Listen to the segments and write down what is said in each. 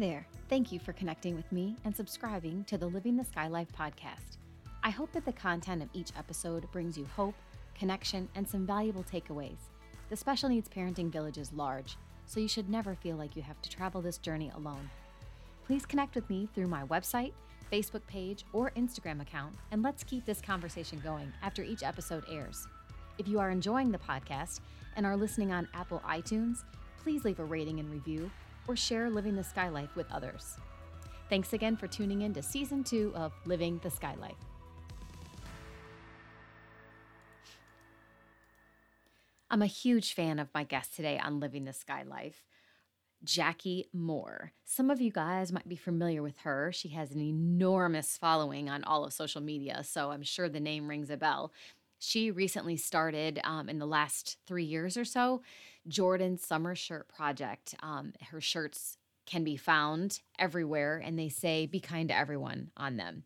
there. Thank you for connecting with me and subscribing to the Living the Sky Life podcast. I hope that the content of each episode brings you hope, connection, and some valuable takeaways. The Special Needs Parenting Village is large, so you should never feel like you have to travel this journey alone. Please connect with me through my website, Facebook page, or Instagram account, and let's keep this conversation going after each episode airs. If you are enjoying the podcast and are listening on Apple iTunes, please leave a rating and review or share Living the Sky Life with others. Thanks again for tuning in to season two of Living the Sky Life. I'm a huge fan of my guest today on Living the Sky Life, Jackie Moore. Some of you guys might be familiar with her. She has an enormous following on all of social media, so I'm sure the name rings a bell. She recently started um, in the last three years or so Jordan's Summer Shirt Project. Um, her shirts can be found everywhere, and they say, Be kind to everyone on them.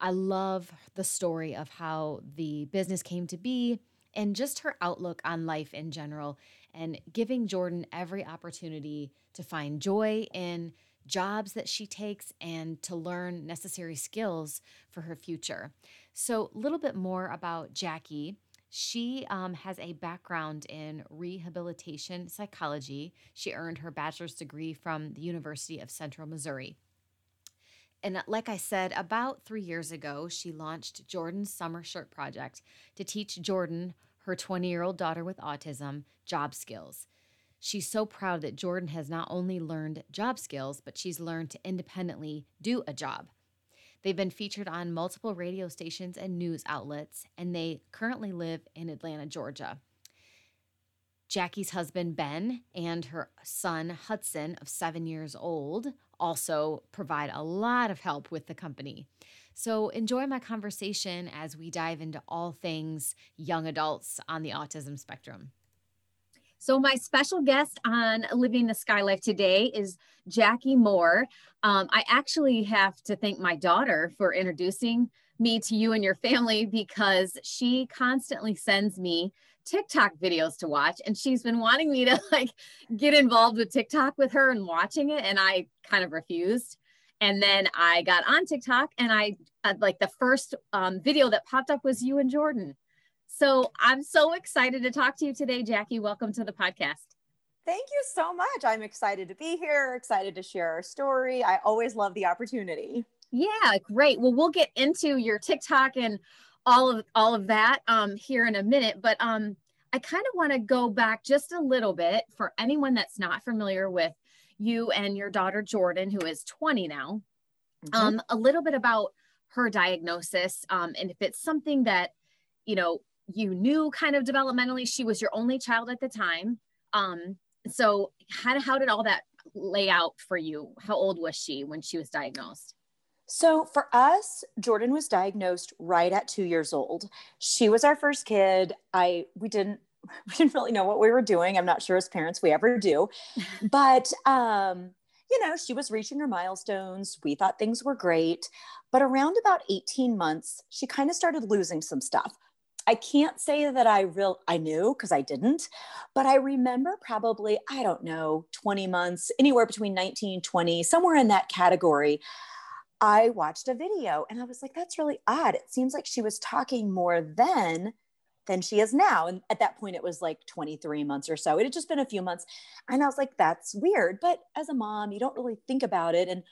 I love the story of how the business came to be and just her outlook on life in general, and giving Jordan every opportunity to find joy in jobs that she takes and to learn necessary skills for her future. So, a little bit more about Jackie. She um, has a background in rehabilitation psychology. She earned her bachelor's degree from the University of Central Missouri. And uh, like I said, about three years ago, she launched Jordan's Summer Shirt Project to teach Jordan, her 20 year old daughter with autism, job skills. She's so proud that Jordan has not only learned job skills, but she's learned to independently do a job. They've been featured on multiple radio stations and news outlets, and they currently live in Atlanta, Georgia. Jackie's husband, Ben, and her son, Hudson, of seven years old, also provide a lot of help with the company. So enjoy my conversation as we dive into all things young adults on the autism spectrum. So, my special guest on Living the Sky Life today is Jackie Moore. Um, I actually have to thank my daughter for introducing me to you and your family because she constantly sends me TikTok videos to watch and she's been wanting me to like get involved with TikTok with her and watching it and I kind of refused. And then I got on TikTok and I uh, like the first um, video that popped up was you and Jordan. So I'm so excited to talk to you today, Jackie. Welcome to the podcast. Thank you so much. I'm excited to be here, excited to share our story. I always love the opportunity. Yeah, great. Well, we'll get into your TikTok and all of all of that um, here in a minute, but um, I kind of want to go back just a little bit for anyone that's not familiar with you and your daughter Jordan, who is 20 now. Mm-hmm. Um, a little bit about her diagnosis, um, and if it's something that you know you knew kind of developmentally she was your only child at the time. Um so how, how did all that lay out for you? How old was she when she was diagnosed? So for us jordan was diagnosed right at two years old. She was our first kid. I we didn't we didn't really know what we were doing. I'm not sure as parents we ever do. But um you know she was reaching her milestones. We thought things were great. But around about 18 months she kind of started losing some stuff I can't say that I real I knew because I didn't, but I remember probably, I don't know, 20 months, anywhere between 19, 20, somewhere in that category. I watched a video and I was like, that's really odd. It seems like she was talking more then than she is now. And at that point, it was like 23 months or so. It had just been a few months. And I was like, that's weird. But as a mom, you don't really think about it. And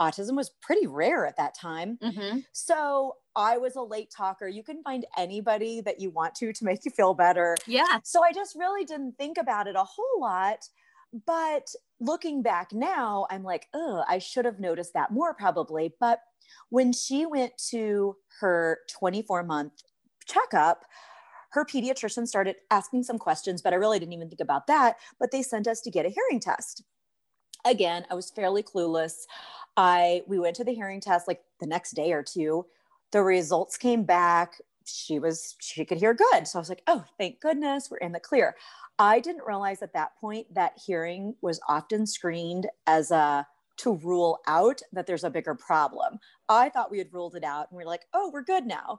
autism was pretty rare at that time. Mm-hmm. So I was a late talker. You can find anybody that you want to to make you feel better. Yeah. So I just really didn't think about it a whole lot. But looking back now, I'm like, oh, I should have noticed that more probably. But when she went to her 24 month checkup, her pediatrician started asking some questions, but I really didn't even think about that. But they sent us to get a hearing test. Again, I was fairly clueless. I we went to the hearing test like the next day or two. The results came back. She was she could hear good. So I was like, "Oh, thank goodness, we're in the clear." I didn't realize at that point that hearing was often screened as a to rule out that there's a bigger problem. I thought we had ruled it out and we are like, "Oh, we're good now."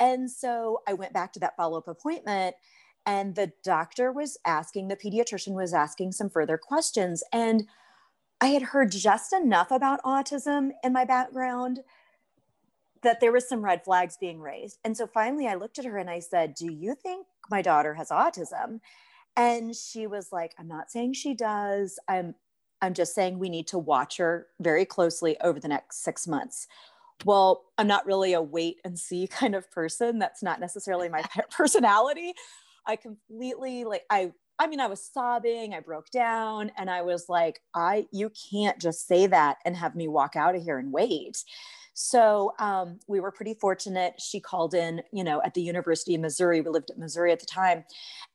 And so I went back to that follow-up appointment and the doctor was asking the pediatrician was asking some further questions and I had heard just enough about autism in my background that there was some red flags being raised. And so finally I looked at her and I said, "Do you think my daughter has autism?" And she was like, "I'm not saying she does. I'm I'm just saying we need to watch her very closely over the next 6 months." Well, I'm not really a wait and see kind of person. That's not necessarily my personality. I completely like I I mean, I was sobbing, I broke down, and I was like, I, you can't just say that and have me walk out of here and wait. So um, we were pretty fortunate. She called in, you know, at the University of Missouri. We lived at Missouri at the time,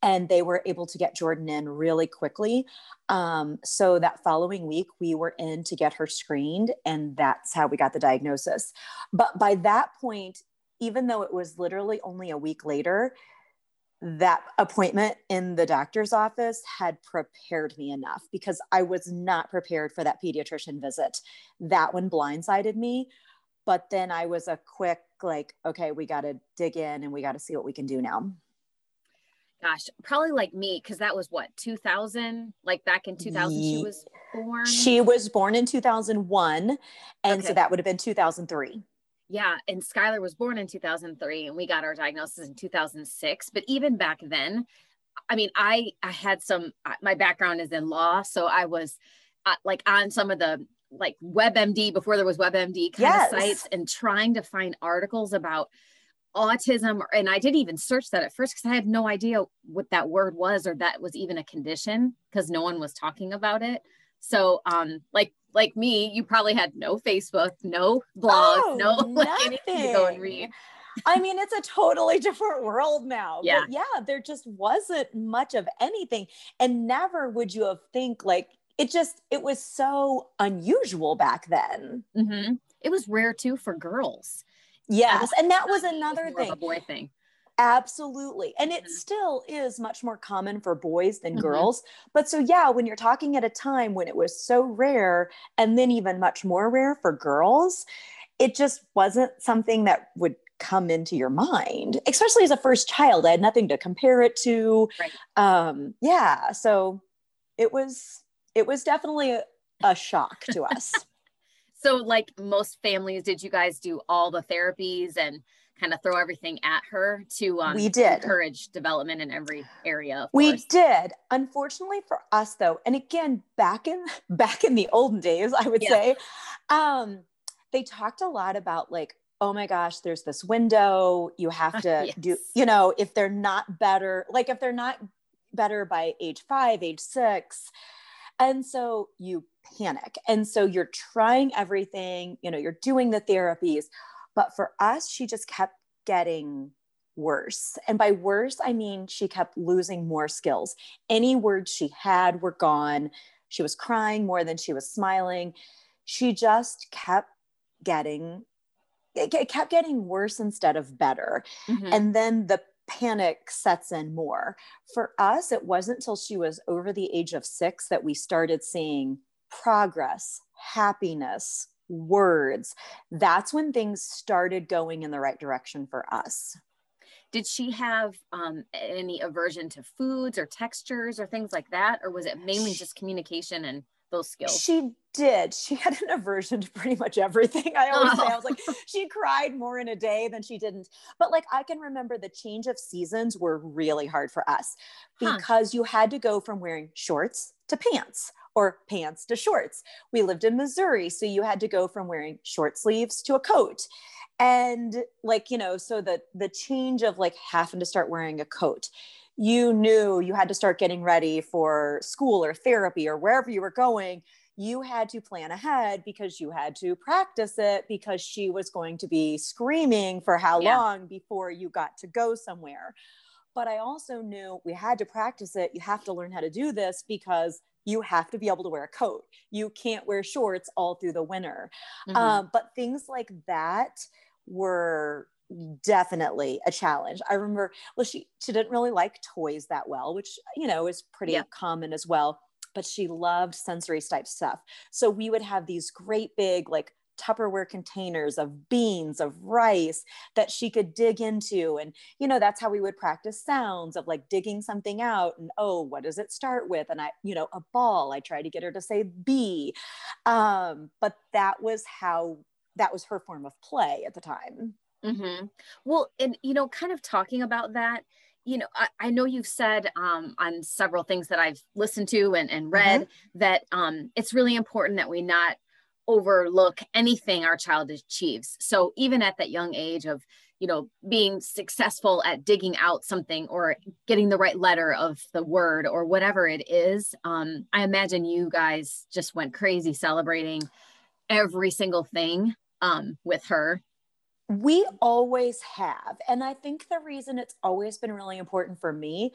and they were able to get Jordan in really quickly. Um, so that following week, we were in to get her screened, and that's how we got the diagnosis. But by that point, even though it was literally only a week later, that appointment in the doctor's office had prepared me enough because I was not prepared for that pediatrician visit. That one blindsided me. But then I was a quick, like, okay, we got to dig in and we got to see what we can do now. Gosh, probably like me, because that was what, 2000? Like back in 2000, she was born? She was born in 2001. And okay. so that would have been 2003 yeah and skylar was born in 2003 and we got our diagnosis in 2006 but even back then i mean i i had some my background is in law so i was uh, like on some of the like webmd before there was webmd kind yes. of sites and trying to find articles about autism and i didn't even search that at first because i had no idea what that word was or that was even a condition because no one was talking about it so um like like me, you probably had no Facebook, no blog, oh, no like anything to go and read. I mean, it's a totally different world now. Yeah. But yeah, there just wasn't much of anything. And never would you have think like it just it was so unusual back then. Mm-hmm. It was rare too for girls. Yes. And that was another thing. boy thing. Absolutely. And it mm-hmm. still is much more common for boys than mm-hmm. girls. But so, yeah, when you're talking at a time when it was so rare and then even much more rare for girls, it just wasn't something that would come into your mind, especially as a first child. I had nothing to compare it to. Right. Um, yeah. So it was, it was definitely a, a shock to us. so, like most families, did you guys do all the therapies and kind of throw everything at her to um, we did encourage development in every area we course. did unfortunately for us though and again back in back in the olden days i would yeah. say um they talked a lot about like oh my gosh there's this window you have to yes. do you know if they're not better like if they're not better by age five age six and so you panic and so you're trying everything you know you're doing the therapies but for us, she just kept getting worse. And by worse, I mean she kept losing more skills. Any words she had were gone. She was crying more than she was smiling. She just kept getting it kept getting worse instead of better. Mm-hmm. And then the panic sets in more. For us, it wasn't until she was over the age of six that we started seeing progress, happiness, words, that's when things started going in the right direction for us. Did she have um, any aversion to foods or textures or things like that? Or was it mainly just communication and those skills? She did. She had an aversion to pretty much everything. I always oh. say, I was like, oh. she cried more in a day than she didn't. But like, I can remember the change of seasons were really hard for us because huh. you had to go from wearing shorts to pants or pants to shorts. We lived in Missouri, so you had to go from wearing short sleeves to a coat. And like, you know, so the the change of like having to start wearing a coat, you knew you had to start getting ready for school or therapy or wherever you were going you had to plan ahead because you had to practice it because she was going to be screaming for how yeah. long before you got to go somewhere. But I also knew we had to practice it. You have to learn how to do this because you have to be able to wear a coat. You can't wear shorts all through the winter. Mm-hmm. Um, but things like that were definitely a challenge. I remember, well, she she didn't really like toys that well, which you know is pretty yeah. common as well. But she loved sensory type stuff. So we would have these great big like Tupperware containers of beans, of rice that she could dig into. And, you know, that's how we would practice sounds of like digging something out. And, oh, what does it start with? And I, you know, a ball, I try to get her to say B. Um, but that was how, that was her form of play at the time. Mm-hmm. Well, and, you know, kind of talking about that, you know, I, I know you've said um, on several things that I've listened to and, and read mm-hmm. that um, it's really important that we not overlook anything our child achieves. So even at that young age of, you know, being successful at digging out something or getting the right letter of the word or whatever it is, um, I imagine you guys just went crazy celebrating every single thing um, with her we always have. And I think the reason it's always been really important for me,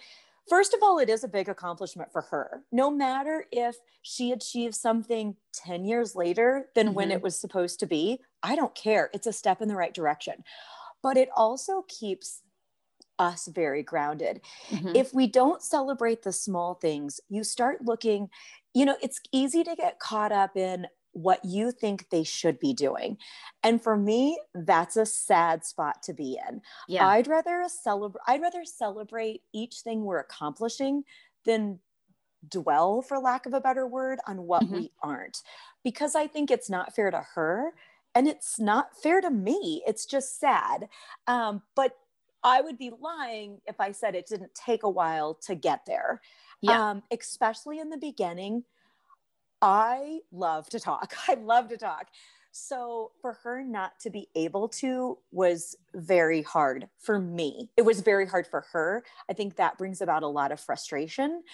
first of all, it is a big accomplishment for her. No matter if she achieves something 10 years later than mm-hmm. when it was supposed to be, I don't care. It's a step in the right direction. But it also keeps us very grounded. Mm-hmm. If we don't celebrate the small things, you start looking, you know, it's easy to get caught up in, what you think they should be doing. And for me, that's a sad spot to be in. Yeah. I'd rather celebrate I'd rather celebrate each thing we're accomplishing than dwell for lack of a better word on what mm-hmm. we aren't because I think it's not fair to her and it's not fair to me. It's just sad. Um, but I would be lying if I said it didn't take a while to get there. Yeah. Um, especially in the beginning I love to talk. I love to talk. So for her not to be able to was very hard for me. It was very hard for her. I think that brings about a lot of frustration.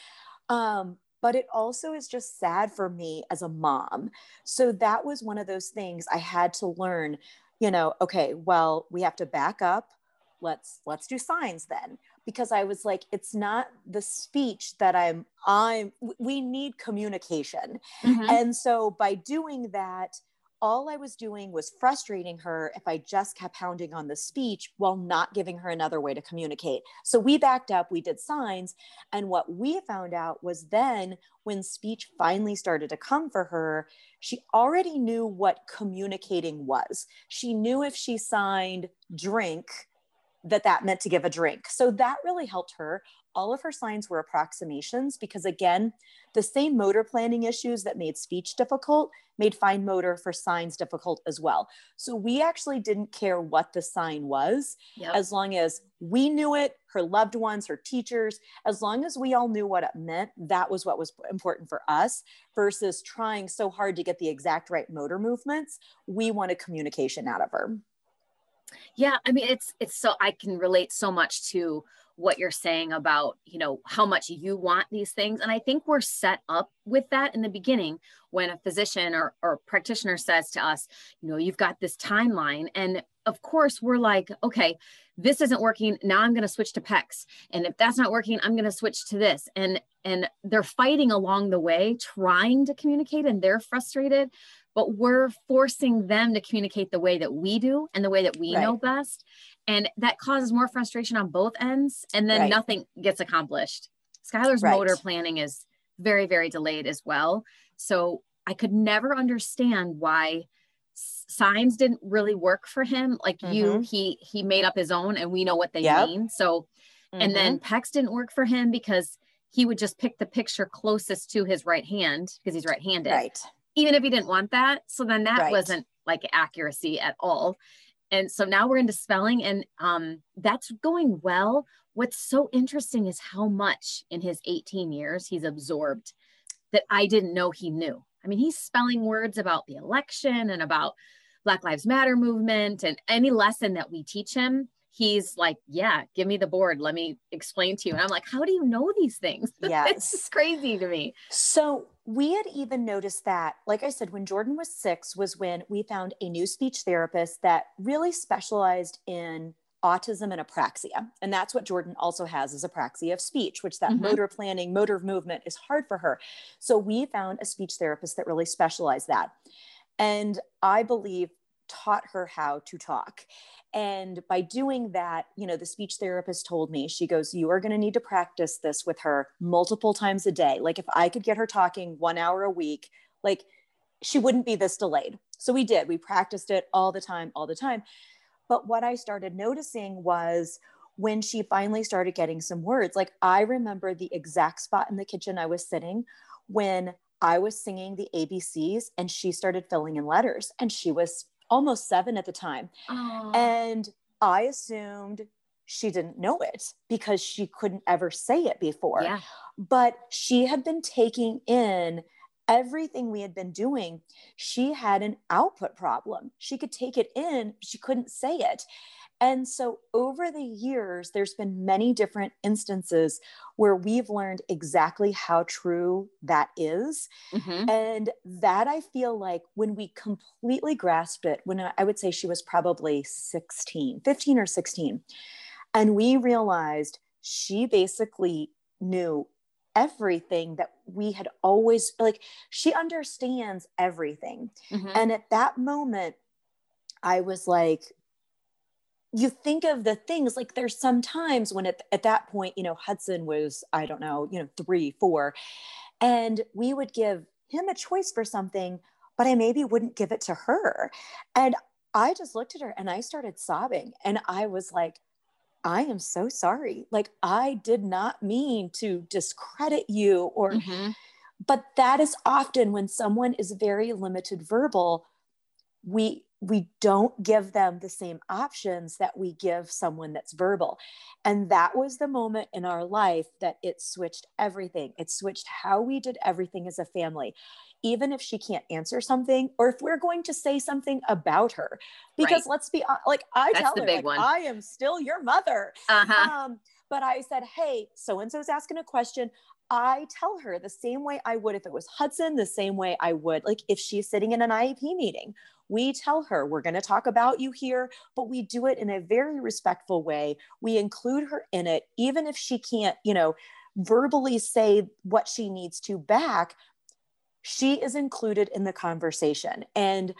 Um, but it also is just sad for me as a mom. So that was one of those things I had to learn, you know, okay, well, we have to back up. Let's let's do signs then because I was like, it's not the speech that I'm, I'm, we need communication. Mm-hmm. And so by doing that, all I was doing was frustrating her if I just kept pounding on the speech while not giving her another way to communicate. So we backed up, we did signs. And what we found out was then when speech finally started to come for her, she already knew what communicating was. She knew if she signed drink, that that meant to give a drink. So that really helped her. All of her signs were approximations because, again, the same motor planning issues that made speech difficult made fine motor for signs difficult as well. So we actually didn't care what the sign was yep. as long as we knew it, her loved ones, her teachers, as long as we all knew what it meant, that was what was important for us versus trying so hard to get the exact right motor movements. We wanted communication out of her. Yeah, I mean it's it's so I can relate so much to what you're saying about, you know, how much you want these things. And I think we're set up with that in the beginning when a physician or or practitioner says to us, you know, you've got this timeline. And of course we're like, okay, this isn't working, now I'm going to switch to PECS and if that's not working, I'm going to switch to this. And and they're fighting along the way trying to communicate and they're frustrated but we're forcing them to communicate the way that we do and the way that we right. know best. And that causes more frustration on both ends. And then right. nothing gets accomplished. Skylar's right. motor planning is very, very delayed as well. So I could never understand why signs didn't really work for him. Like mm-hmm. you, he he made up his own and we know what they yep. mean. So mm-hmm. and then mm-hmm. PECS didn't work for him because he would just pick the picture closest to his right hand because he's right-handed. Right even if he didn't want that. So then that right. wasn't like accuracy at all. And so now we're into spelling and um, that's going well. What's so interesting is how much in his 18 years he's absorbed that I didn't know he knew. I mean, he's spelling words about the election and about Black Lives Matter movement and any lesson that we teach him he's like, Yeah, give me the board. Let me explain to you. And I'm like, How do you know these things? Yeah. it's just crazy to me. So we had even noticed that, like I said, when Jordan was six, was when we found a new speech therapist that really specialized in autism and apraxia. And that's what Jordan also has is apraxia of speech, which that mm-hmm. motor planning, motor movement is hard for her. So we found a speech therapist that really specialized that. And I believe taught her how to talk. And by doing that, you know, the speech therapist told me, she goes, You are going to need to practice this with her multiple times a day. Like, if I could get her talking one hour a week, like, she wouldn't be this delayed. So we did. We practiced it all the time, all the time. But what I started noticing was when she finally started getting some words, like I remember the exact spot in the kitchen I was sitting when I was singing the ABCs and she started filling in letters and she was almost seven at the time. Aww. And I assumed she didn't know it because she couldn't ever say it before. Yeah. But she had been taking in everything we had been doing. She had an output problem. She could take it in, she couldn't say it. And so over the years, there's been many different instances where we've learned exactly how true that is. Mm-hmm. And that I feel like when we completely grasped it, when I would say she was probably 16, 15 or 16, and we realized she basically knew everything that we had always like she understands everything mm-hmm. and at that moment i was like you think of the things like there's some times when at, at that point you know hudson was i don't know you know three four and we would give him a choice for something but i maybe wouldn't give it to her and i just looked at her and i started sobbing and i was like i am so sorry like i did not mean to discredit you or mm-hmm. but that is often when someone is very limited verbal we we don't give them the same options that we give someone that's verbal. And that was the moment in our life that it switched everything. It switched how we did everything as a family. Even if she can't answer something, or if we're going to say something about her, because right. let's be like I that's tell her, like, one. I am still your mother. Uh-huh. Um, but I said, hey, so and so's asking a question. I tell her the same way I would if it was Hudson, the same way I would like if she's sitting in an IEP meeting we tell her, we're going to talk about you here, but we do it in a very respectful way. We include her in it, even if she can't, you know, verbally say what she needs to back, she is included in the conversation. And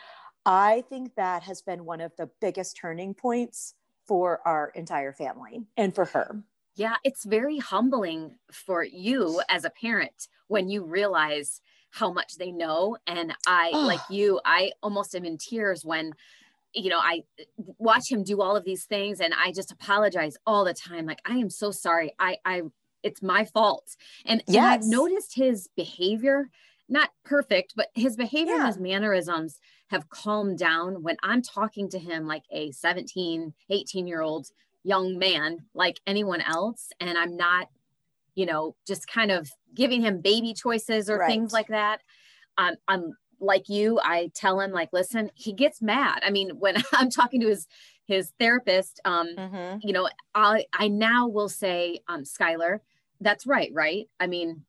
I think that has been one of the biggest turning points for our entire family and for her. Yeah, it's very humbling for you as a parent when you realize how much they know. And I, oh. like you, I almost am in tears when, you know, I watch him do all of these things and I just apologize all the time. Like, I am so sorry. I, I, it's my fault. And, yes. and I've noticed his behavior, not perfect, but his behavior yeah. and his mannerisms have calmed down when I'm talking to him like a 17, 18 year old young man, like anyone else. And I'm not you know, just kind of giving him baby choices or right. things like that. Um, I'm like you, I tell him like, listen, he gets mad. I mean, when I'm talking to his his therapist, um, mm-hmm. you know, I I now will say, um, Skylar, that's right, right? I mean,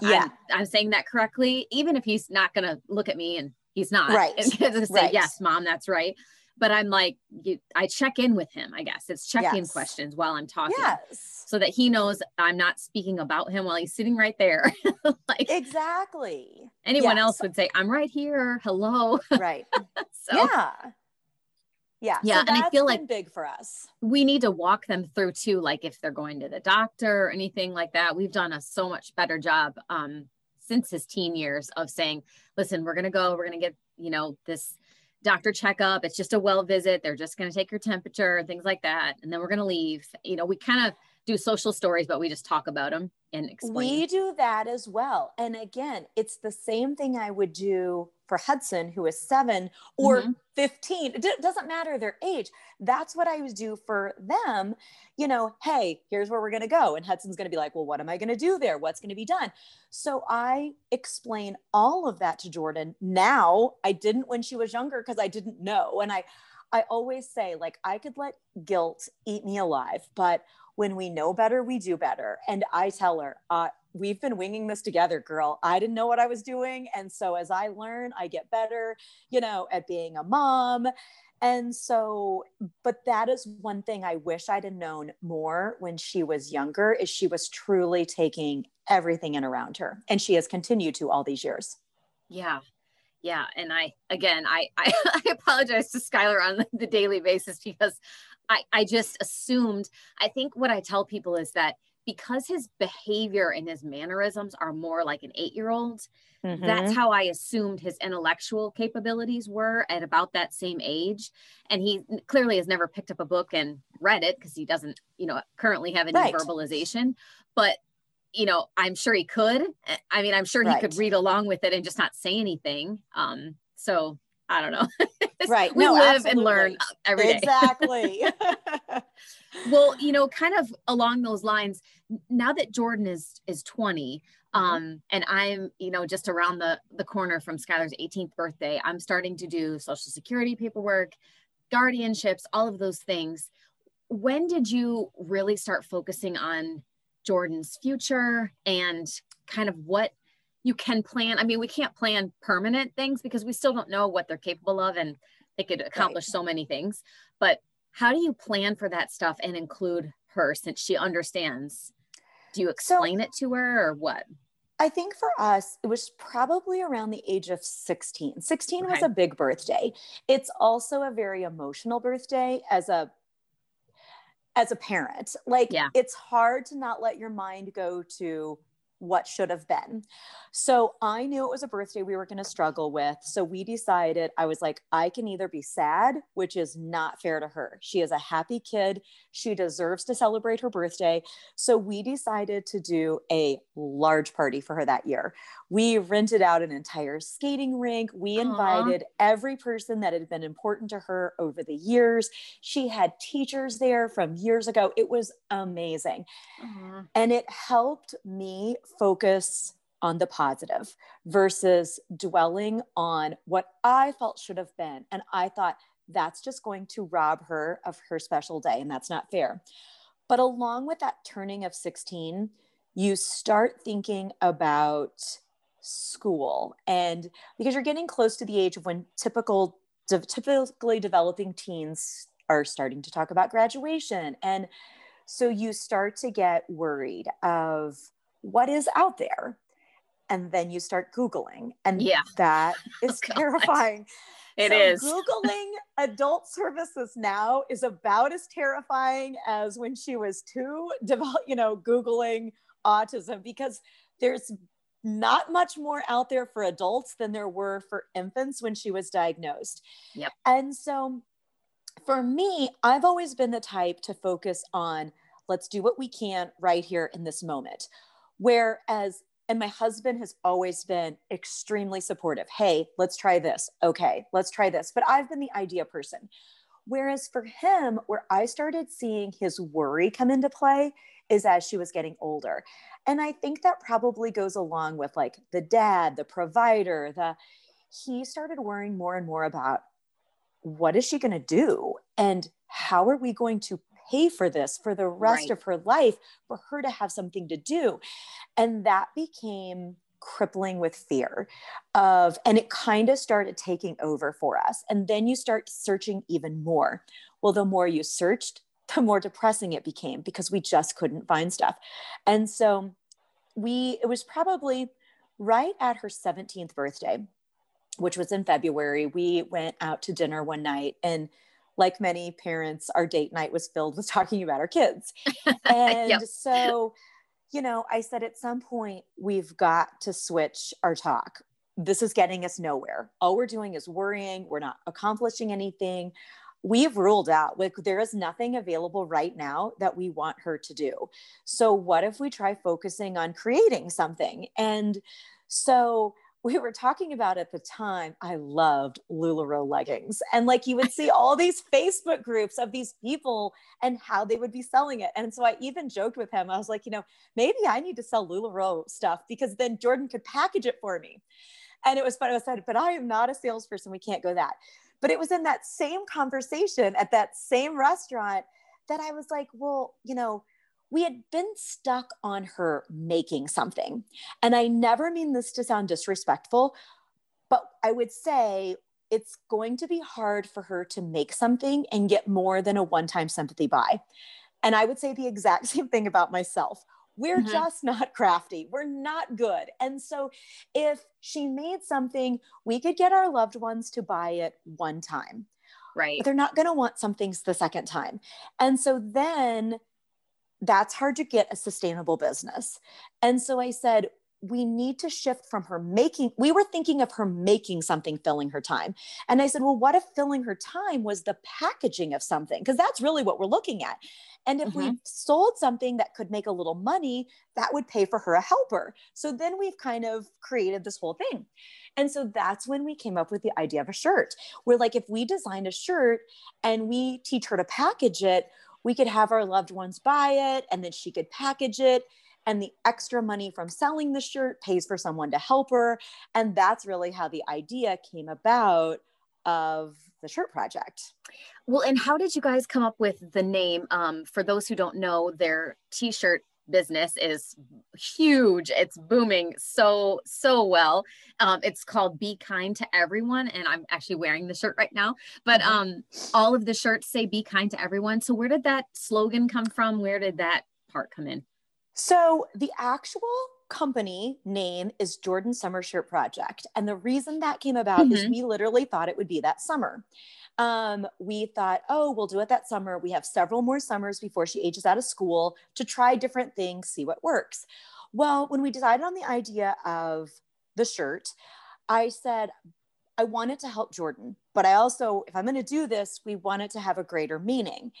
yeah, I'm, I'm, saying that correctly, even if he's not gonna look at me and he's not right. And say, right. yes, mom, that's right but I'm like, you, I check in with him, I guess. It's check in yes. questions while I'm talking. Yes. So that he knows I'm not speaking about him while he's sitting right there. like exactly. Anyone yes. else would say, I'm right here. Hello. Right. so yeah. Yeah. Yeah. So and I feel like big for us. We need to walk them through too, like if they're going to the doctor or anything like that. We've done a so much better job um since his teen years of saying, listen, we're gonna go, we're gonna get, you know, this doctor checkup. It's just a well visit. They're just going to take your temperature, and things like that. And then we're going to leave. You know, we kind of do social stories, but we just talk about them and explain. We do that as well. And again, it's the same thing I would do for Hudson, who is seven or mm-hmm. 15. It doesn't matter their age. That's what I would do for them. You know, hey, here's where we're going to go. And Hudson's going to be like, well, what am I going to do there? What's going to be done? So I explain all of that to Jordan. Now, I didn't when she was younger because I didn't know. And I, I always say, like, I could let guilt eat me alive, but when we know better, we do better. And I tell her, uh, we've been winging this together, girl. I didn't know what I was doing. And so as I learn, I get better, you know, at being a mom. And so, but that is one thing I wish I'd have known more when she was younger is she was truly taking everything in around her. And she has continued to all these years. Yeah. Yeah. And I, again, I, I, I apologize to Skylar on the daily basis because I, I just assumed, I think what I tell people is that because his behavior and his mannerisms are more like an eight year old, Mm-hmm. that's how I assumed his intellectual capabilities were at about that same age. And he clearly has never picked up a book and read it because he doesn't, you know, currently have any Right. verbalization. But, you know, I'm sure he could. I mean, I'm sure he could read along with it and just not say anything. Um, so I don't know. Right. we No, live and learn every day. exactly. well you know kind of along those lines now that jordan is is 20 Mhm. um and i'm you know just around the the corner from skylar's 18th birthday i'm starting to do social security paperwork guardianships all of those things. When did you really start focusing on jordan's future and kind of what you can plan? I mean we can't plan permanent things because we still don't know what they're capable of and they could accomplish so many things but how do you plan for that stuff and include her since she understands do you So- explain it to her or what I think for us, it was probably around the age of 16. 16 was a big birthday. It's also a very emotional birthday as a as a parent. Like Yeah. it's hard to not let your mind go to what should have been. So I knew it was a birthday we were going to struggle with. So we decided I was like I can either be sad, which is not fair to her. She is a happy kid. She deserves to celebrate her birthday. So we decided to do a large party for her that year. We rented out an entire skating rink. We invited every person that had been important to her over the years. She had teachers there from years ago. It was amazing. Aw. And it helped me focus on the positive versus dwelling on what I felt should have been. And I thought that's just going to rob her of her special day, and that's not fair. But along with that turning of 16, you start thinking about school. And because you're getting close to the age of when typical, de- typically developing teens are starting to talk about graduation. And so you start to get worried of what is out there. And then you start Googling. And Yeah. that oh, is God. terrifying. It so is. Googling adult services now is about as terrifying as when she was two, develop, you know, Googling autism because there's not much more out there for adults than there were for infants when she was diagnosed. Yep. And so for me, I've always been the type to focus on let's do what we can right here in this moment. Whereas, and my husband has always been extremely supportive. Hey, let's try this. Okay, let's try this. But I've been the idea person. Whereas for him, where I started seeing his worry come into play is as she was getting older. And I think that probably goes along with like the dad, the provider, the he started worrying more and more about what is she going to do and how are we going to pay for this for the rest Right. of her life for her to have something to do. And that became crippling with fear of and it kind of started taking over for us. And then you start searching even more. Well the more you searched the more depressing it became because we just couldn't find stuff. And so we it was probably right at her 17th birthday which was in February, we went out to dinner one night and like many parents, our date night was filled with talking about our kids. And Yep. so, you know, I said at some point, we've got to switch our talk. This is getting us nowhere. All we're doing is worrying. We're not accomplishing anything. We've ruled out, like, there is nothing available right now that we want her to do. So, what if we try focusing on creating something? And so, we were talking about at the time, I loved LuLaRoe leggings. And like you would see all these Facebook groups of these people and how they would be selling it. And so I even joked with him. I was like, you know, maybe I need to sell LuLaRoe stuff because then Jordan could package it for me. And it was fun. I said, but I am not a salesperson. We can't go that. But it was in that same conversation at that same restaurant that I was like, well, you know, we had been stuck on her making something. And I never mean this to sound disrespectful, but I would say it's going to be hard for her to make something and get more than a one time sympathy buy. And I would say the exact same thing about myself. We're Mhm. just not crafty. We're not good. And so, if she made something, we could get our loved ones to buy it one time right but they're not going to want something the second time. And so then that's hard to get a sustainable business. And so I said, we need to shift from her making we were thinking of her making something filling her time. And i said well what if filling her time was the packaging of something? Because that's really what we're looking at. And if mm-hmm. we sold something that could make a little money that would pay for her a helper. So then we've kind of created this whole thing. And so that's when we came up with the idea of a shirt. We're like if we designed a shirt and we teach her to package it we could have our loved ones buy it and then she could package it and the extra money from selling the shirt pays for someone to help her. And that's really how the idea came about of the shirt project. Well and how did you guys come up with the name? Um, for those who don't know their t-shirt business is huge. It's booming so so well. Um, it's called be kind to everyone and i'm actually wearing the shirt right now. But mm-hmm. um, all of the shirts say be kind to everyone. So where did that slogan come from? Where did that part come in? So the actual company name is Jordan Summer Shirt Project. And the reason that came about mm-hmm. is we literally thought it would be that summer. Um, we thought, oh, we'll do it that summer. We have several more summers before she ages out of school to try different things, see what works. Well, when we decided on the idea of the shirt, I said, I wanted to help Jordan, but I also, if I'm going to do this, we want it to have a greater meaning.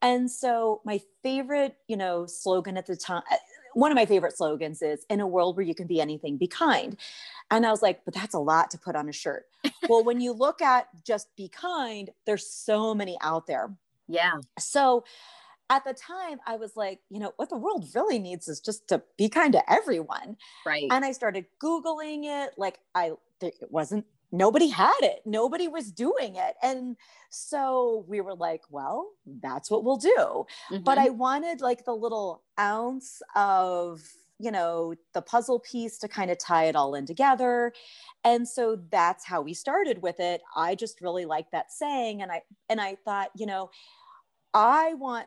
And so my favorite, you know, slogan at the time, one of my favorite slogans is in a world where you can be anything, be kind. And I was like, but that's a lot to put on a shirt. well, when you look at just be kind, there's so many out there. Yeah. So at the time I was like, you know, what the world really needs is just to be kind to everyone. Right. And I started Googling it. Like I, it wasn't nobody had it nobody was doing it. And so we were like well that's what we'll do. Mm-hmm. but i wanted like the little ounce of you know the puzzle piece to kind of tie it all in together. And so that's how we started with it. I just really liked that saying and i and i thought you know i want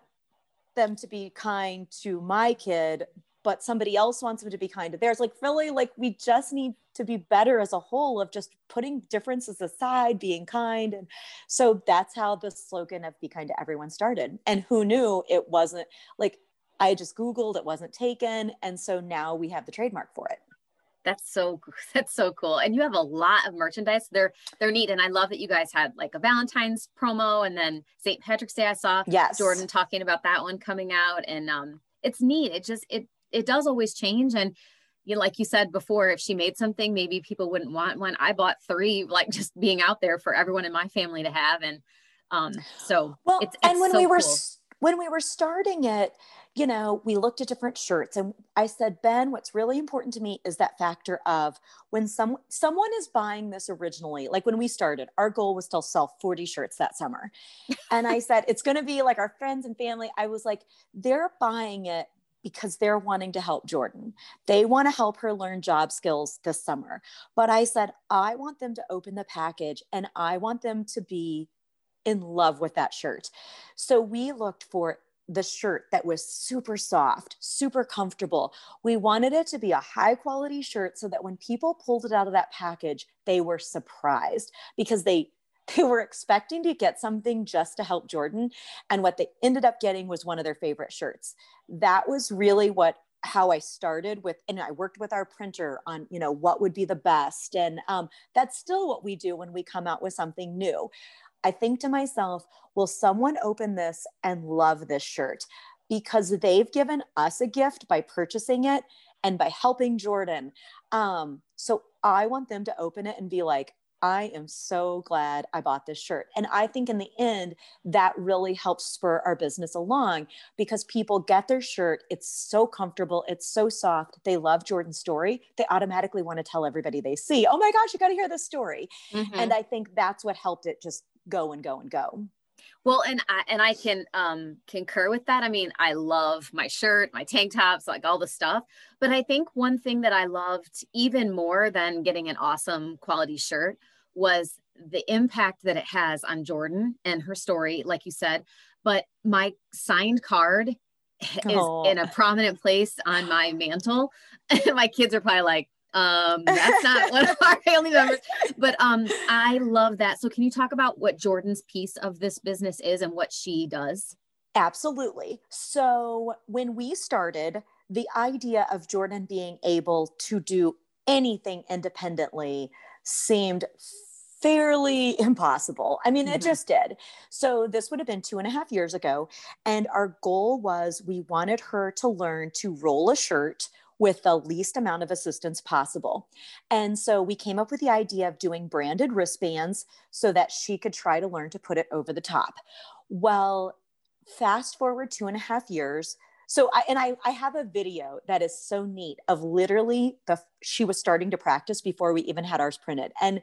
them to be kind to my kid but somebody else wants them to be kind to theirs. Like really like we just need to be better as a whole of just putting differences aside, being kind. And so that's how the slogan of Be Kind to Everyone started. And who knew it wasn't like I just Googled, it wasn't taken. And so now we have the trademark for it. That's so that's so cool. And you have a lot of merchandise. They're they're neat. And I love that you guys had like a Valentine's promo and then St. Patrick's Day. I saw yes. Jordan talking about that one coming out. And um it's neat. It just it it does always change. And you know, like you said before, if she made something, maybe people wouldn't want one. I bought three, like just being out there for everyone in my family to have. And um, so well, it's, it's and when so we were cool. when we were starting it, you know, we looked at different shirts and I said, Ben, what's really important to me is that factor of when some someone is buying this originally, like when we started, our goal was to sell 40 shirts that summer. and I said, it's going to be like our friends and family. I was like, they're buying it because they're wanting to help Jordan. They want to help her learn job skills this summer. But I said, I want them to open the package and I want them to be in love with that shirt. So we looked for the shirt that was super soft, super comfortable. We wanted it to be a high quality shirt so that when people pulled it out of that package, they were surprised because they they were expecting to get something just to help Jordan. And what they ended up getting was one of their favorite shirts. That was really what how I started with, and I worked with our printer on, you know, what would be the best. And um, that's still what we do when we come out with something new. I think to myself, will someone open this and love this shirt? Because they've given us a gift by purchasing it and by helping Jordan. Um, so I want them to open it and be like, I am so glad I bought this shirt. And I think in the end, that really helps spur our business along because people get their shirt. It's so comfortable. It's so soft. They love Jordan's story. They automatically want to tell everybody they see, oh my gosh, you got to hear this story. Mm-hmm. And I think that's what helped it just go and go and go. Well, and I and I can um concur with that. I mean, I love my shirt, my tank tops, like all the stuff. But I think one thing that I loved even more than getting an awesome quality shirt was the impact that it has on Jordan and her story, like you said. But my signed card is in a prominent place on my mantle. my kids are probably like, um, that's not one of our family members, but um, I love that. So, can you talk about what Jordan's piece of this business is and what she does? Absolutely. So when we started, the idea of Jordan being able to do anything independently seemed fairly impossible. I mean, mm-hmm. it just did. So, this would have been two and a half years ago. And our goal was we wanted her to learn to roll a shirt with the least amount of assistance possible. And so we came up with the idea of doing branded wristbands so that she could try to learn to put it over the top. Well, fast forward two and a half years. So I and I, I have a video that is so neat of literally the she was starting to practice before we even had ours printed. And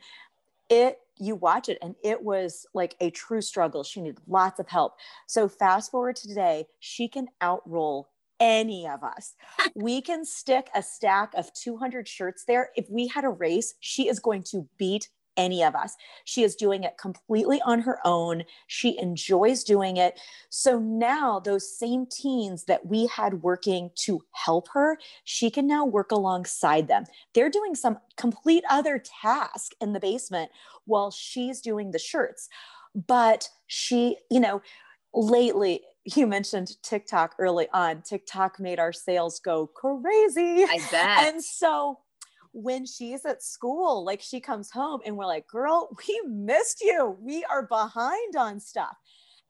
it you watch it and it was like a true struggle. She needed lots of help. So fast forward to today, she can outroll any of us. we can stick a stack of 200 shirts there. If we had a race, she is going to beat any of us. She is doing it completely on her own. She enjoys doing it. So now, those same teens that we had working to help her, she can now work alongside them. They're doing some complete other task in the basement while she's doing the shirts. But she, you know, lately you mentioned TikTok early on. TikTok made our sales go crazy. I bet. And so when she's at school, like she comes home and we're like, girl, we missed you. We are behind on stuff.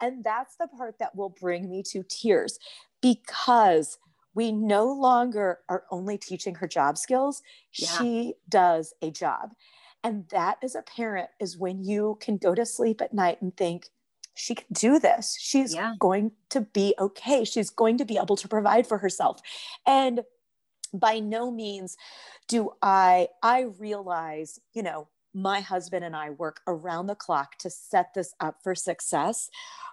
And that's the part that will bring me to tears because we no longer are only teaching her job skills. Yeah. She does a job. And that as a parent is when you can go to sleep at night and think, she can do this. She's yeah. going to be okay. She's going to be able to provide for herself. And by no means do I I realize, you know, my husband and I work around the clock to set this up for success,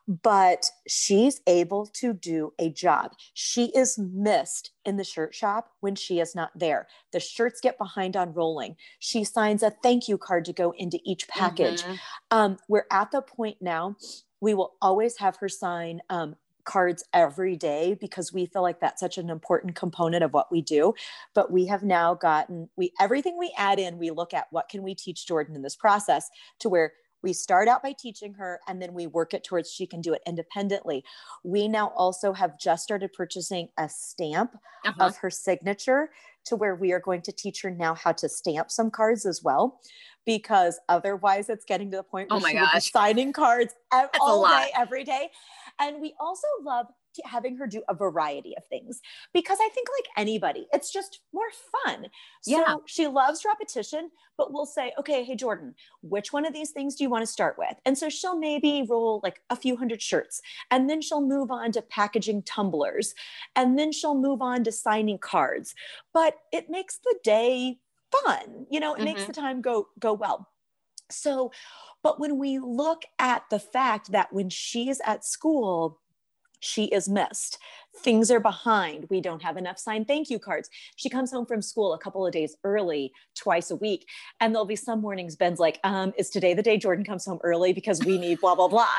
but she's able to do a job. She is missed in the shirt shop when she is not there. The shirts get behind on rolling. She signs a thank you card to go into each package. Mm-hmm. Um, we're at the point now we will always have her sign um, cards every day because we feel like that's such an important component of what we do but we have now gotten we everything we add in we look at what can we teach jordan in this process to where we start out by teaching her and then we work it towards she can do it independently we now also have just started purchasing a stamp uh-huh. of her signature to where we are going to teach her now how to stamp some cards as well because otherwise it's getting to the point oh where oh my she gosh. be signing cards all day, every day. And we also love having her do a variety of things because I think, like anybody, it's just more fun. So yeah. she loves repetition, but we'll say, okay, hey, Jordan, which one of these things do you want to start with? And so she'll maybe roll like a few hundred shirts, and then she'll move on to packaging tumblers, and then she'll move on to signing cards. But it makes the day fun you know it mm-hmm. makes the time go go well so but when we look at the fact that when she's at school she is missed. Things are behind. We don't have enough signed thank you cards. She comes home from school a couple of days early, twice a week. And there'll be some mornings Ben's like, um, is today the day Jordan comes home early because we need blah, blah, blah.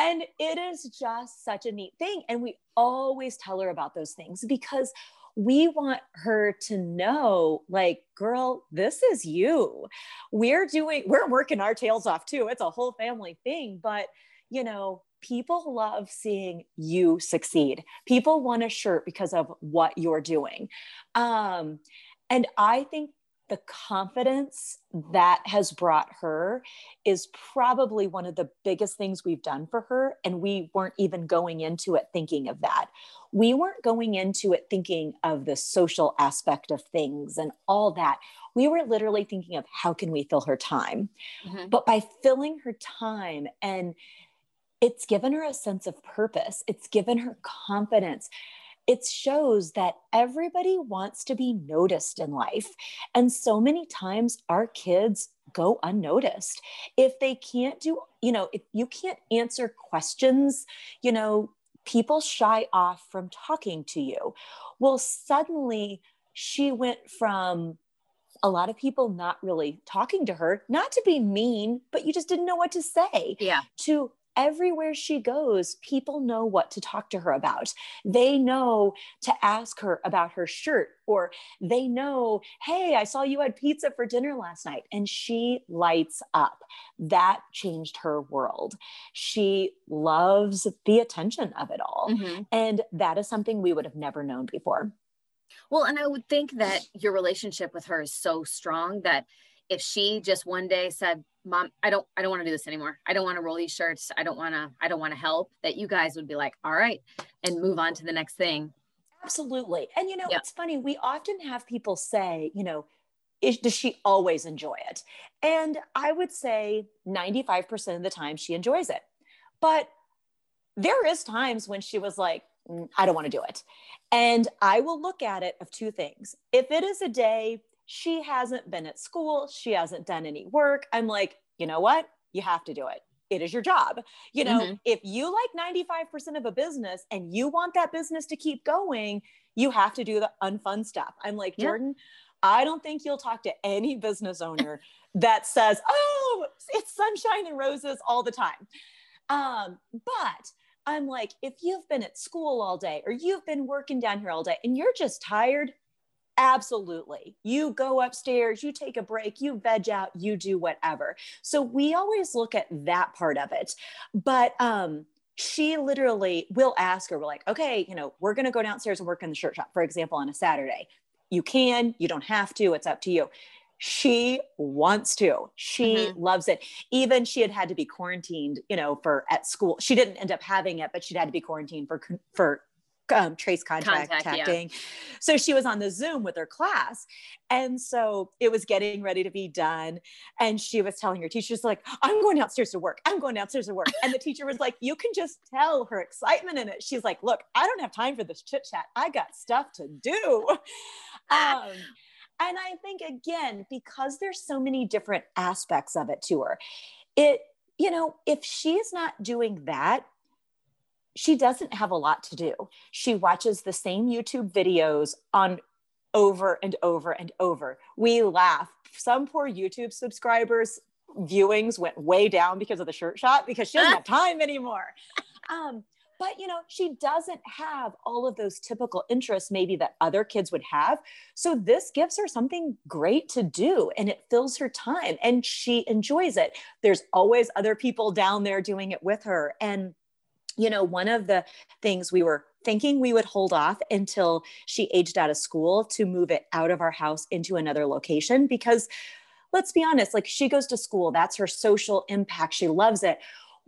And it is just such a neat thing. And we always tell her about those things because we want her to know like girl this is you. We're doing we're working our tails off too. It's a whole family thing. But you know people love seeing you succeed. People want a shirt because of what you're doing. Um and i think the confidence that has brought her is probably one of the biggest things we've done for her. And we weren't even going into it thinking of that. We weren't going into it thinking of the social aspect of things and all that. We were literally thinking of how can we fill her time? Mm-hmm. But by filling her time and it's given her a sense of purpose, it's given her confidence it shows that everybody wants to be noticed in life. And so many times our kids go unnoticed. If they can't do, you know, if you can't answer questions, you know, people shy off from talking to you. Well, suddenly she went from a lot of people not really talking to her, not to be mean, but you just didn't know what to say. Yeah. To everywhere she goes, people know what to talk to her about. They know to ask her about her shirt, or they know, hey, I saw you had pizza for dinner last night. And she lights up. That changed her world. She loves the attention of it all. Mm-hmm. And that is something we would have never known before. Well, and I would think that your relationship with her is so strong that if she just one day said, "Mom, I don't I don't want to do this anymore. I don't want to roll these shirts. I don't want to I don't want to help," that you guys would be like, "All right," and move on to the next thing. Absolutely. And you know, yeah. it's funny, we often have people say, you know, is, does she always enjoy it? And I would say 95% of the time she enjoys it. But there is times when she was like, mm, I don't want to do it. And I will look at it of two things. If it is a day she hasn't been at school, she hasn't done any work, I'm like, you know what? You have to do it. It is your job. You know, mm-hmm. if you like 95% of a business and you want that business to keep going, you have to do the unfun stuff. I'm like, yeah. Jordan, I don't think you'll talk to any business owner that says, oh, it's sunshine and roses all the time. Um, but I'm like, if you've been at school all day or you've been working down here all day and you're just tired, absolutely. You go upstairs, you take a break, you veg out, you do whatever. So we always look at that part of it. But um, she literally will ask her, we're like, okay, you know, we're going to go downstairs and work in the shirt shop, for example, on a Saturday. You can, you don't have to, it's up to you she wants to she mm-hmm. loves it even she had had to be quarantined you know for at school she didn't end up having it but she'd had to be quarantined for for um, trace contact, contact yeah. so she was on the zoom with her class and so it was getting ready to be done and she was telling her teacher like i'm going downstairs to work. I'm going downstairs to work. And the teacher was like you can just tell her excitement in it. She's like look i don't have time for this chit chat. I got stuff to do. Um, and I think, again, because there's so many different aspects of it to her, it, you know, if she's not doing that, she doesn't have a lot to do. She watches the same YouTube videos on over and over and over. We laugh. Some poor YouTube subscribers viewings went way down because of the shirt shot because she doesn't have time anymore. Um, but you know she doesn't have all of those typical interests maybe that other kids would have so this gives her something great to do and it fills her time and she enjoys it there's always other people down there doing it with her and you know one of the things we were thinking we would hold off until she aged out of school to move it out of our house into another location because let's be honest like she goes to school that's her social impact she loves it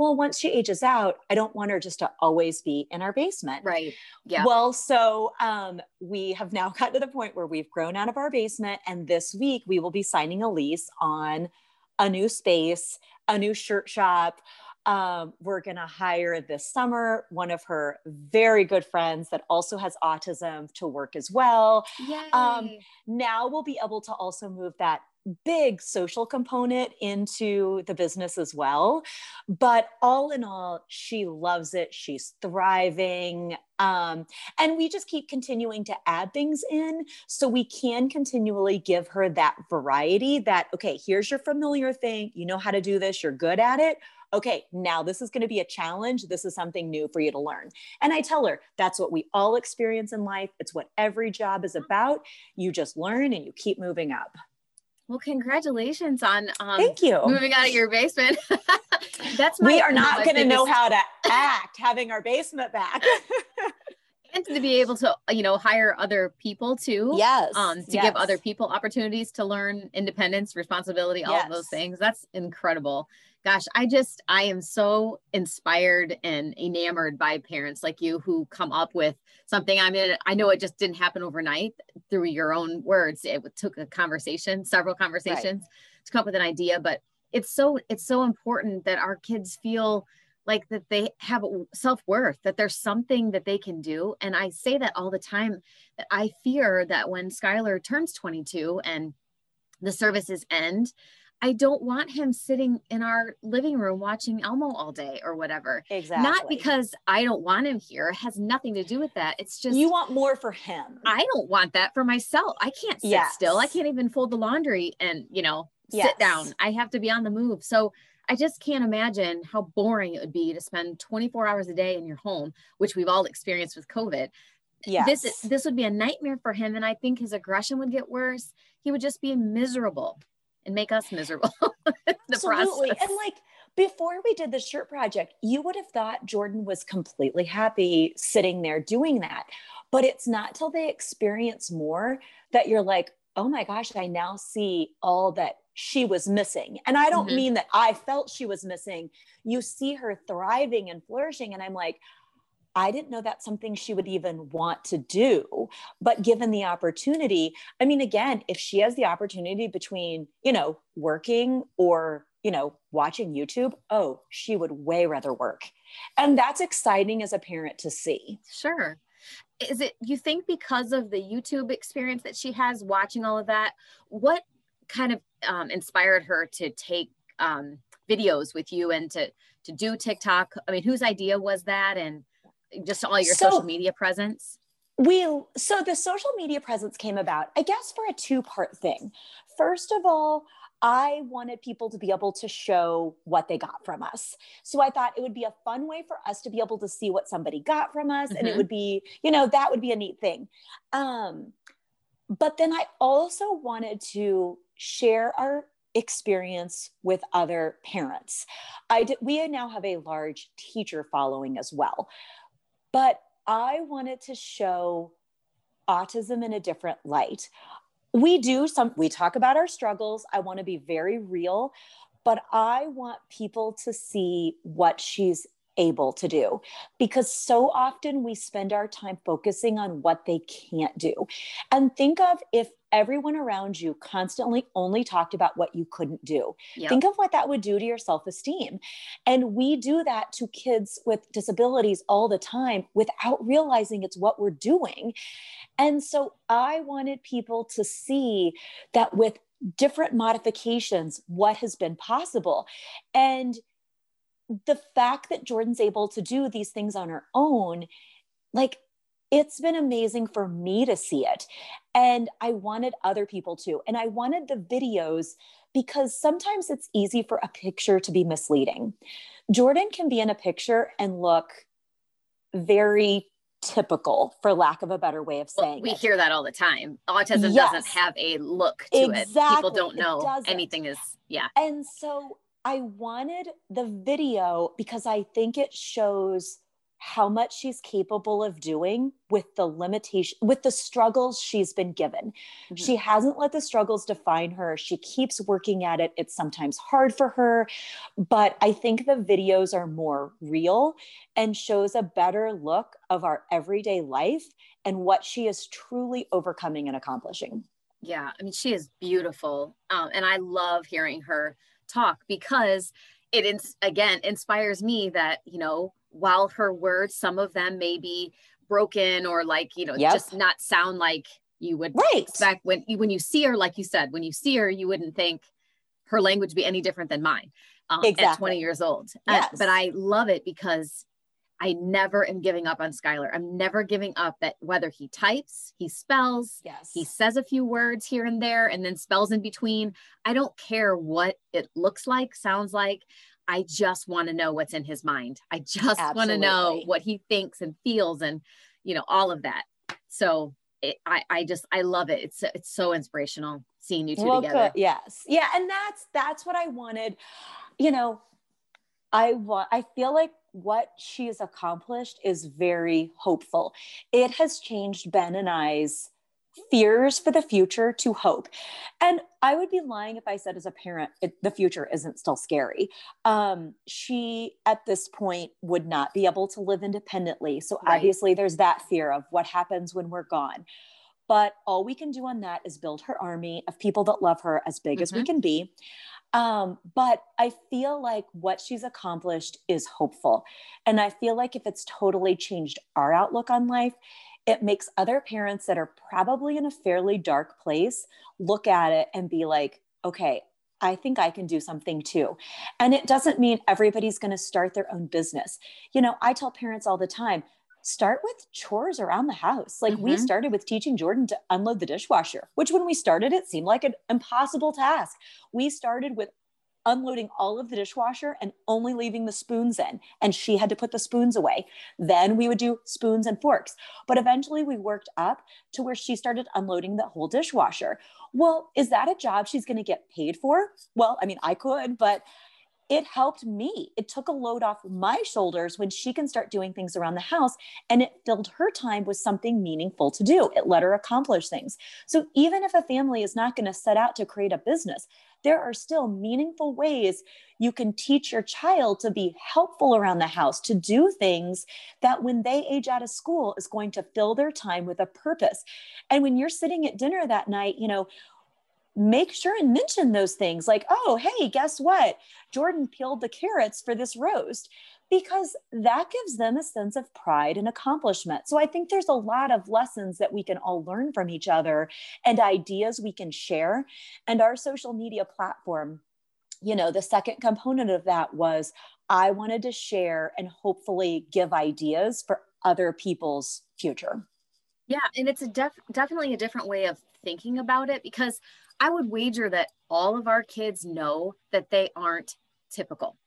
well, once she ages out, I don't want her just to always be in our basement. Right. Yeah. Well, so um, we have now gotten to the point where we've grown out of our basement. And this week we will be signing a lease on a new space, a new shirt shop. Um, we're going to hire this summer one of her very good friends that also has autism to work as well. Um, now we'll be able to also move that big social component into the business as well. But all in all, she loves it. She's thriving. Um, and we just keep continuing to add things in so we can continually give her that variety that, okay, here's your familiar thing. You know how to do this, you're good at it okay, now this is going to be a challenge. This is something new for you to learn. And I tell her that's what we all experience in life. It's what every job is about. You just learn and you keep moving up. Well, congratulations on um, thank you moving out of your basement. That's we are not going to know how to act having our basement back. and to be able to you know hire other people too yes um to yes. give other people opportunities to learn independence responsibility all yes. of those things that's incredible gosh, I just, I am so inspired and enamored by parents like you who come up with something. I mean, I know it just didn't happen overnight through your own words. It took a conversation, several conversations right. to come up with an idea, but it's so, it's so important that our kids feel like that they have self-worth that there's something that they can do and i say that all the time that i fear that when skylar turns 22 and the services end I don't want him sitting in our living room watching Elmo all day or whatever. Exactly. Not because I don't want him here. It has nothing to do with that. It's just you want more for him. I don't want that for myself. I can't sit yes. still. I can't even fold the laundry and, you know, yes. sit down. I have to be on the move. So I just can't imagine how boring it would be to spend 24 hours a day in your home, which we've all experienced with COVID. Yes. This this would be a nightmare for him and I think his aggression would get worse. He would just be miserable and make us miserable. Absolutely. Process. And like before we did the shirt project, you would have thought Jordan was completely happy sitting there doing that. But it's not till they experience more that you're like, oh my gosh, I now see all that she was missing. And I don't mm-hmm. mean that I felt she was missing. You see her thriving and flourishing. And I'm like, I didn't know that's something she would even want to do. But given the opportunity, I mean, again, if she has the opportunity between, you know, working or, you know, watching YouTube, oh, she would way rather work. And that's exciting as a parent to see. Sure. Is it, you think, because of the YouTube experience that she has watching all of that, what kind of um, inspired her to take um, videos with you and to, to do TikTok? I mean, whose idea was that? And just all your so, social media presence? We so the social media presence came about, I guess, for a two-part thing. First of all, I wanted people to be able to show what they got from us. So I thought it would be a fun way for us to be able to see what somebody got from us. Mm-hmm. And it mm-hmm. would be, you know, that would be a neat thing. Um, but then I also wanted to share our experience with other parents. I did, we now have a large teacher following as well. But I wanted to show autism in a different light. We do some, we talk about our struggles. I want to be very real, but I want people to see what she's able to do because so often we spend our time focusing on what they can't do. And think of if everyone around you constantly only talked about what you couldn't do. Yep. Think of what that would do to your self esteem. And we do that to kids with disabilities all the time without realizing it's what we're doing. And so I wanted people to see that with different modifications, what has been possible. And the fact that Jordan's able to do these things on her own, like it's been amazing for me to see it. And I wanted other people to. And I wanted the videos because sometimes it's easy for a picture to be misleading. Jordan can be in a picture and look very typical for lack of a better way of saying well, we it. hear that all the time autism yes. doesn't have a look to exactly. it people don't know anything is yeah and so i wanted the video because i think it shows how much she's capable of doing with the limitation with the struggles she's been given. Mm-hmm. She hasn't let the struggles define her. She keeps working at it. It's sometimes hard for her, but I think the videos are more real and shows a better look of our everyday life and what she is truly overcoming and accomplishing. Yeah, I mean she is beautiful. Um, and I love hearing her talk because it ins- again inspires me that, you know, while her words, some of them may be broken or like, you know, yep. just not sound like you would right. expect when you, when you see her, like you said, when you see her, you wouldn't think her language be any different than mine um, exactly. at 20 years old. Yes. Uh, but I love it because I never am giving up on Skylar. I'm never giving up that whether he types, he spells, yes. he says a few words here and there and then spells in between. I don't care what it looks like, sounds like. I just want to know what's in his mind. I just want to know what he thinks and feels and, you know, all of that. So it, I, I just, I love it. It's, it's so inspirational seeing you two well, together. Good. Yes. Yeah. And that's, that's what I wanted. You know, I want, I feel like what she's accomplished is very hopeful. It has changed Ben and I's fears for the future to hope. And I would be lying if I said, as a parent, it, the future isn't still scary. Um, she, at this point, would not be able to live independently. So, right. obviously, there's that fear of what happens when we're gone. But all we can do on that is build her army of people that love her as big mm-hmm. as we mm-hmm. can be. Um, but I feel like what she's accomplished is hopeful. And I feel like if it's totally changed our outlook on life, it makes other parents that are probably in a fairly dark place look at it and be like, okay, I think I can do something too. And it doesn't mean everybody's going to start their own business. You know, I tell parents all the time, start with chores around the house. Like mm-hmm. we started with teaching Jordan to unload the dishwasher, which when we started, it seemed like an impossible task. We started with unloading all of the dishwasher and only leaving the spoons in. And she had to put the spoons away. Then we would do spoons and forks. But eventually we worked up to where she started unloading the whole dishwasher. Well, is that a job she's going to get paid for? Well, I mean, I could, but it helped me. It took a load off my shoulders when she can start doing things around the house and it filled her time with something meaningful to do. It let her accomplish things. So even if a family is not going to set out to create a business, there are still meaningful ways you can teach your child to be helpful around the house, to do things that when they age out of school is going to fill their time with a purpose. And when you're sitting at dinner that night, you know, make sure and mention those things like, oh, hey, guess what? Jordan peeled the carrots for this roast because that gives them a sense of pride and accomplishment. So I think there's a lot of lessons that we can all learn from each other and ideas we can share. And our social media platform, you know, the second component of that was I wanted to share and hopefully give ideas for other people's future. Yeah, and it's a def- definitely a different way of thinking about it because I would wager that all of our kids know that they aren't typical.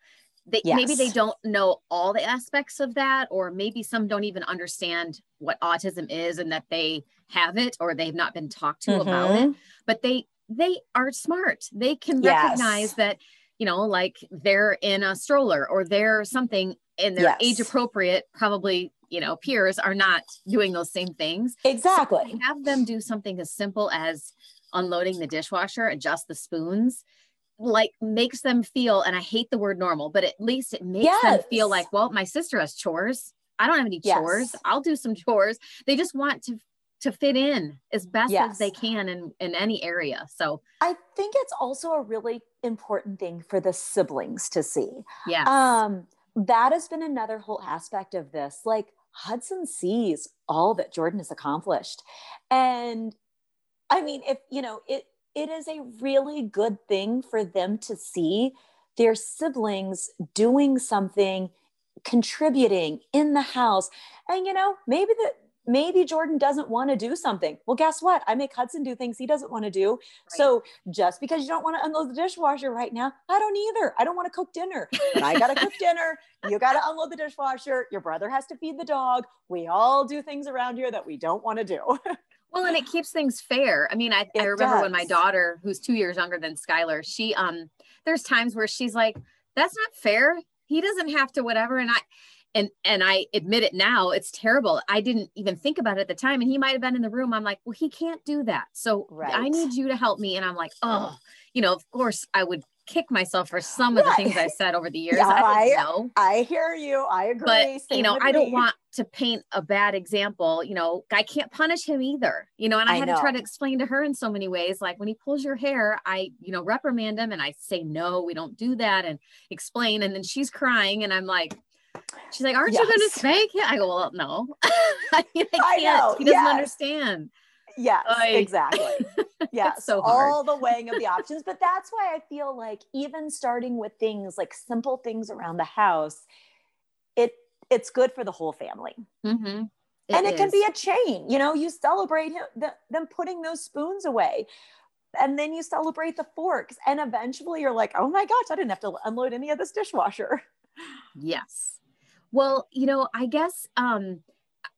They, yes. Maybe they don't know all the aspects of that, or maybe some don't even understand what autism is and that they have it or they've not been talked to mm-hmm. about it. But they they are smart. They can yes. recognize that, you know, like they're in a stroller or they're something and their yes. age appropriate, probably, you know, peers are not doing those same things. Exactly. So have them do something as simple as unloading the dishwasher, adjust the spoons, like makes them feel, and I hate the word normal, but at least it makes yes. them feel like, well, my sister has chores. I don't have any yes. chores. I'll do some chores. They just want to to fit in as best yes. as they can in in any area. So I think it's also a really important thing for the siblings to see. Yeah. Um, that has been another whole aspect of this. Like Hudson sees all that Jordan has accomplished. And I mean, if you know, it it is a really good thing for them to see their siblings doing something, contributing in the house. And you know, maybe that maybe Jordan doesn't want to do something. Well, guess what? I make Hudson do things he doesn't want to do. Right. So just because you don't want to unload the dishwasher right now, I don't either. I don't want to cook dinner, but I got to cook dinner. You got to unload the dishwasher. Your brother has to feed the dog. We all do things around here that we don't want to do. Well, and it keeps things fair. I mean, I, I remember does. when my daughter, who's two years younger than Skylar, she um there's times where she's like, that's not fair. He doesn't have to whatever. And I and and I admit it now, it's terrible. I didn't even think about it at the time. And he might have been in the room. I'm like, well, he can't do that. So right. I need you to help me. And I'm like, oh, you know, of course I would kick myself for some of the things I said over the years. Yeah, I, I, I hear you. I agree. But Same you know, I don't want to paint a bad example. You know, I can't punish him either. You know, and I, I had know. to try to explain to her in so many ways. Like when he pulls your hair, I, you know, reprimand him and I say, no, we don't do that and explain. And then she's crying and I'm like, She's like, aren't yes. you going to spank him? I go, well, no, I, can't. He doesn't yes. understand. Yes, exactly. Yes, so all the weighing of the options. But that's why I feel like even starting with things like simple things around the house, it it's good for the whole family. Mm-hmm. It and it is. can be a chain. You know, you celebrate him, the, them putting those spoons away. And then you celebrate the forks. And eventually you're like, oh my gosh, I didn't have to unload any of this dishwasher. Yes. Well, you know, I guess um,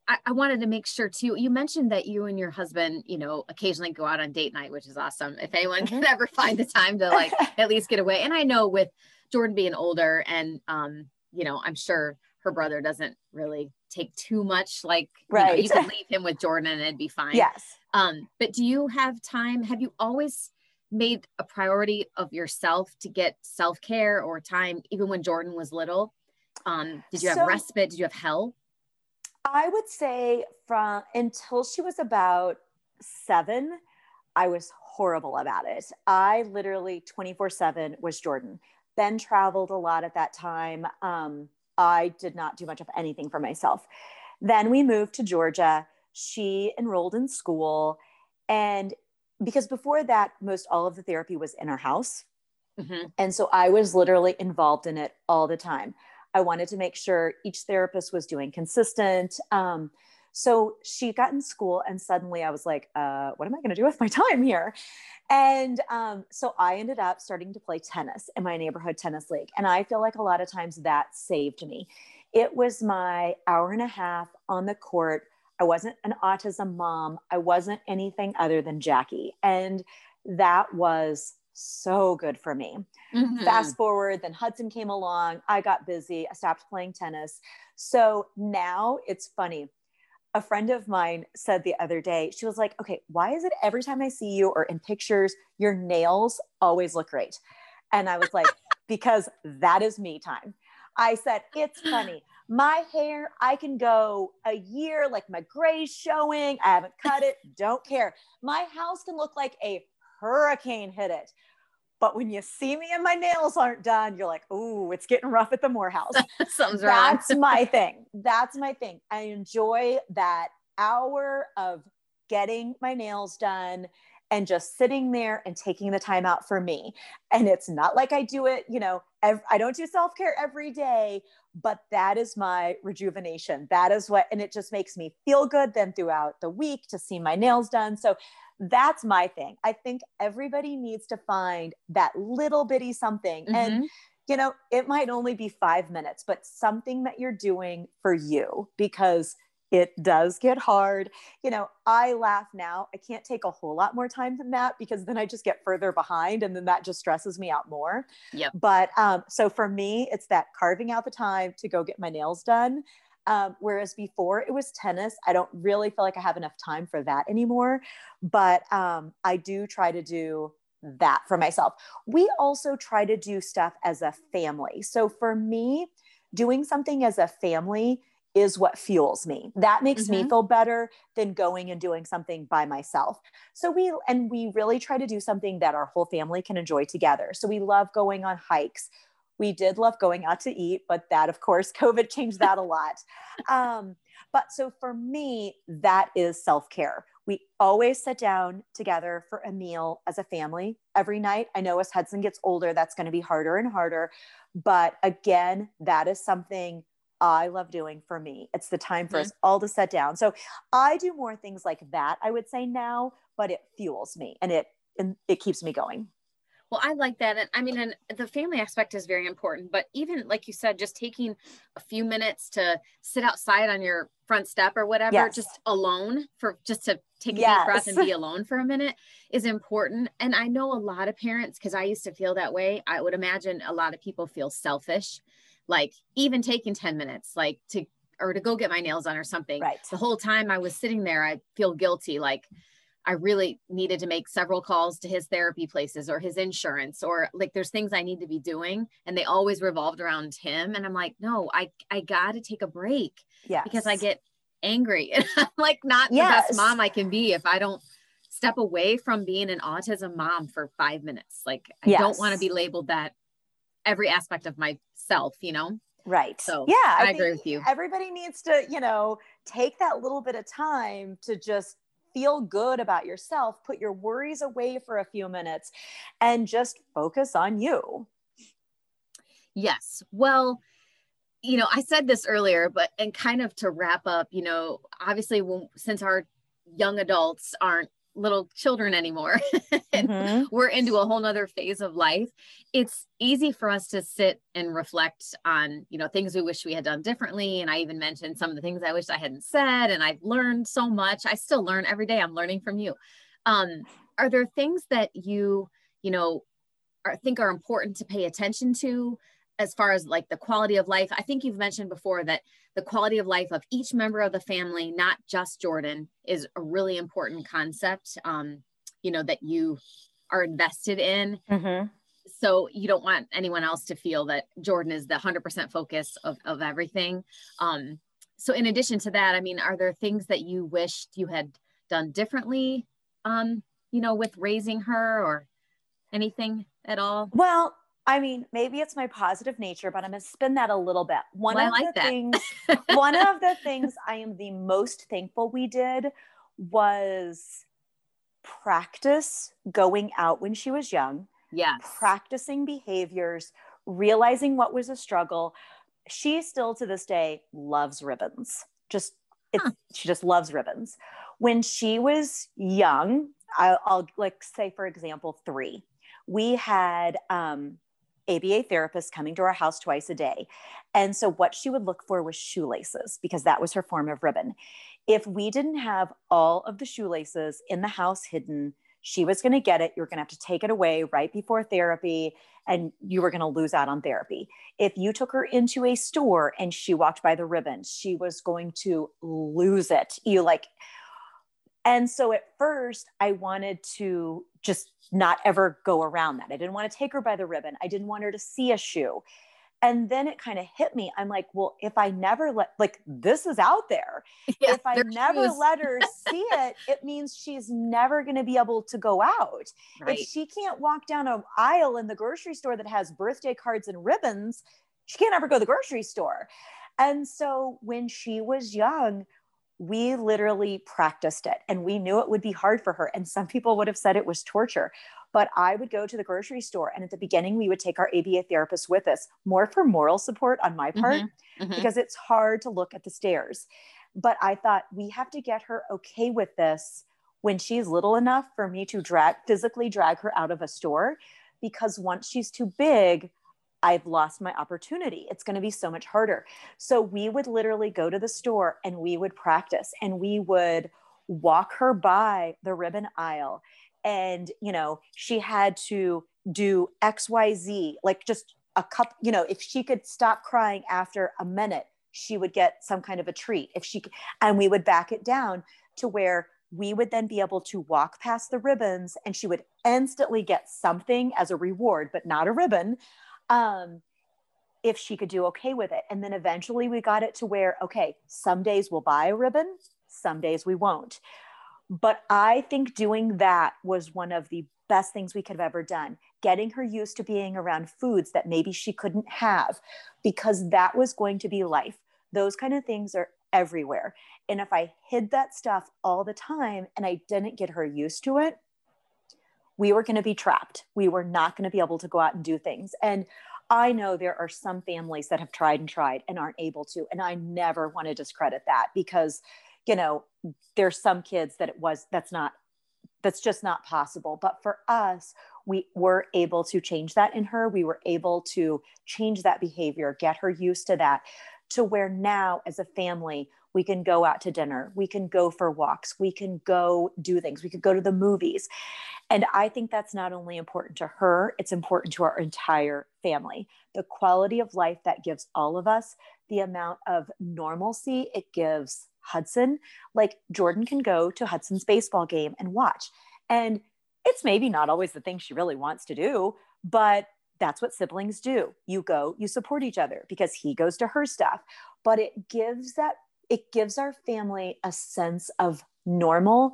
I, I, wanted to make sure too. You mentioned that you and your husband, you know, occasionally go out on date night, which is awesome. If anyone mm-hmm. can ever find the time to like at least get away. And I know with Jordan being older and um, you know, I'm sure her brother doesn't really take too much like right. you, know, you could leave him with Jordan and it'd be fine. Yes. Um, but do you have time? Have you always made a priority of yourself to get self-care or time even when Jordan was little? Um, did you have so, respite? Did you have help? I would say from until she was about seven, I was horrible about it. I literally 24 7 was Jordan. Ben traveled a lot at that time. Um, I did not do much of anything for myself. Then we moved to Georgia. She enrolled in school. And because before that, most all of the therapy was in our house. Mm-hmm. And so I was literally involved in it all the time. I wanted to make sure each therapist was doing consistent. Um, So she got in school, and suddenly I was like, uh, what am I going to do with my time here? And um, so I ended up starting to play tennis in my neighborhood tennis league. And I feel like a lot of times that saved me. It was my hour and a half on the court. I wasn't an autism mom, I wasn't anything other than Jackie. And that was so good for me. Mm-hmm. Fast forward, then Hudson came along. I got busy. I stopped playing tennis. So now it's funny. A friend of mine said the other day, she was like, okay, why is it every time I see you or in pictures, your nails always look great? And I was like, because that is me time. I said, it's funny. My hair, I can go a year, like my gray's showing. I haven't cut it, don't care. My house can look like a hurricane hit it. But when you see me and my nails aren't done, you're like, ooh, it's getting rough at the Morehouse. Something's That's my thing. That's my thing. I enjoy that hour of getting my nails done and just sitting there and taking the time out for me. And it's not like I do it, you know, ev- I don't do self care every day, but that is my rejuvenation. That is what, and it just makes me feel good then throughout the week to see my nails done. So that's my thing. I think everybody needs to find that little bitty something. Mm-hmm. And, you know, it might only be five minutes, but something that you're doing for you because it does get hard. You know, I laugh now. I can't take a whole lot more time than that because then I just get further behind and then that just stresses me out more. Yep. But um, so for me, it's that carving out the time to go get my nails done. Um, whereas before it was tennis, I don't really feel like I have enough time for that anymore. But um, I do try to do that for myself. We also try to do stuff as a family. So for me, doing something as a family is what fuels me. That makes mm-hmm. me feel better than going and doing something by myself. So we and we really try to do something that our whole family can enjoy together. So we love going on hikes we did love going out to eat, but that, of course, COVID changed that a lot. Um, but so for me, that is self care. We always sit down together for a meal as a family every night. I know as Hudson gets older, that's going to be harder and harder. But again, that is something I love doing for me. It's the time for mm-hmm. us all to sit down. So I do more things like that, I would say now, but it fuels me and it and it keeps me going. Well, I like that. And I mean, and the family aspect is very important, but even like you said, just taking a few minutes to sit outside on your front step or whatever, yes. just alone for just to take a yes. deep breath and be alone for a minute is important. And I know a lot of parents, because I used to feel that way. I would imagine a lot of people feel selfish, like even taking 10 minutes, like to, or to go get my nails done or something. Right. The whole time I was sitting there, I feel guilty. Like, I really needed to make several calls to his therapy places or his insurance or like there's things I need to be doing and they always revolved around him and I'm like no I I got to take a break yeah because I get angry and I'm like not yes. the best mom I can be if I don't step away from being an autism mom for 5 minutes like I yes. don't want to be labeled that every aspect of myself you know Right. So yeah, I, I agree with you. Everybody needs to, you know, take that little bit of time to just feel good about yourself, put your worries away for a few minutes and just focus on you. Yes. Well, you know, I said this earlier, but and kind of to wrap up, you know, obviously when, since our young adults aren't little children anymore. Mm-hmm. we're into a whole nother phase of life. It's easy for us to sit and reflect on you know things we wish we had done differently. And i even mentioned some of the things i wish i hadn't said. And i've learned so much. I still learn every day. I'm learning from you. Um, are there things that you you know are, think are important to pay attention to as far as like the quality of life i think you've mentioned before that the quality of life of each member of the family not just jordan is a really important concept um, you know that you are invested in. Mm-hmm. so you don't want anyone else to feel that jordan is the 100% focus of, of everything. Um, so in addition to that i mean are there things that you wished you had done differently um, you know with raising her or anything at all? Well I mean, maybe it's my positive nature, but I'm gonna spin that a little bit. One well, of like the things, one of the things I am the most thankful we did was practice going out when she was young. Yeah. Practicing behaviors, realizing what was a struggle. She still to this day loves ribbons. Just It's, she just loves ribbons. When she was young, I'll, I'll like say, for example, three, we had um, ABA therapist coming to our house twice a day. And so what she would look for was shoelaces because that was her form of ribbon. If we didn't have all of the shoelaces in the house hidden, she was going to get it. You're going to have to take it away right before therapy, and you were going to lose out on therapy. If you took her into a store and she walked by the ribbons, she was going to lose it. You like, and so at first, I wanted to just not ever go around that. I didn't want to take her by the ribbon. I didn't want her to see a shoe. And then it kind of hit me. I'm like, well, if I never let, like, this is out there. Yeah, if I never shoes. let her see it, it means she's never going to be able to go out. Right. If she can't walk down an aisle in the grocery store that has birthday cards and ribbons, she can't ever go to the grocery store. And so when she was young, we literally practiced it and we knew it would be hard for her. And some people would have said it was torture. But I would go to the grocery store, and at the beginning, we would take our ABA therapist with us, more for moral support on my part, mm-hmm, mm-hmm. because it's hard to look at the stares. But I thought we have to get her okay with this when she's little enough for me to drag physically drag her out of a store, because once she's too big, I've lost my opportunity. It's going to be so much harder. So we would literally go to the store and we would practice and we would walk her by the ribbon aisle and you know she had to do xyz like just a cup you know if she could stop crying after a minute she would get some kind of a treat if she and we would back it down to where we would then be able to walk past the ribbons and she would instantly get something as a reward but not a ribbon um, if she could do okay with it. And then eventually we got it to where, okay, some days we'll buy a ribbon, some days we won't. But I think doing that was one of the best things we could have ever done. Getting her used to being around foods that maybe she couldn't have, because that was going to be life. Those kind of things are everywhere. And if I hid that stuff all the time and I didn't get her used to it, we were going to be trapped. We were not going to be able to go out and do things. And I know there are some families that have tried and tried and aren't able to. And I never want to discredit that because, you know, there's some kids that it was, that's not, that's just not possible. But for us, we were able to change that in her. We were able to change that behavior, get her used to that, to where now as a family, we can go out to dinner, we can go for walks, we can go do things, we could go to the movies. And I think that's not only important to her, it's important to our entire family. The quality of life that gives all of us, the amount of normalcy it gives Hudson. Like Jordan can go to Hudson's baseball game and watch. And it's maybe not always the thing she really wants to do, but that's what siblings do. You go, you support each other because he goes to her stuff. But it gives that, it gives our family a sense of normal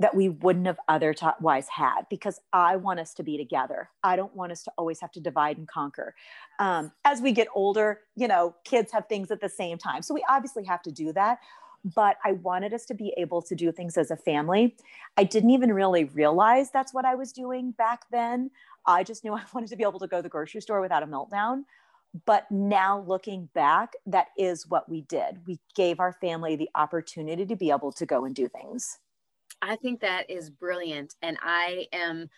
that we wouldn't have otherwise had because I want us to be together. I don't want us to always have to divide and conquer. Um, as we get older, you know, kids have things at the same time. So we obviously have to do that. But I wanted us to be able to do things as a family. I didn't even really realize that's what I was doing back then. I just knew I wanted to be able to go to the grocery store without a meltdown. But now looking back, that is what we did. We gave our family the opportunity to be able to go and do things. I think that is brilliant. And I am,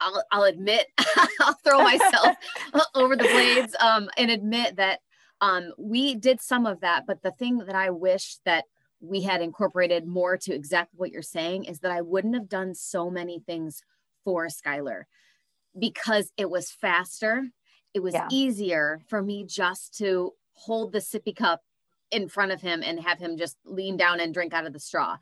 I'll, I'll admit, I'll throw myself over the blades um, and admit that um, we did some of that. But the thing that I wish that we had incorporated more to exactly what you're saying is that I wouldn't have done so many things for Skylar because it was faster. It was yeah. easier for me just to hold the sippy cup in front of him and have him just lean down and drink out of the straw.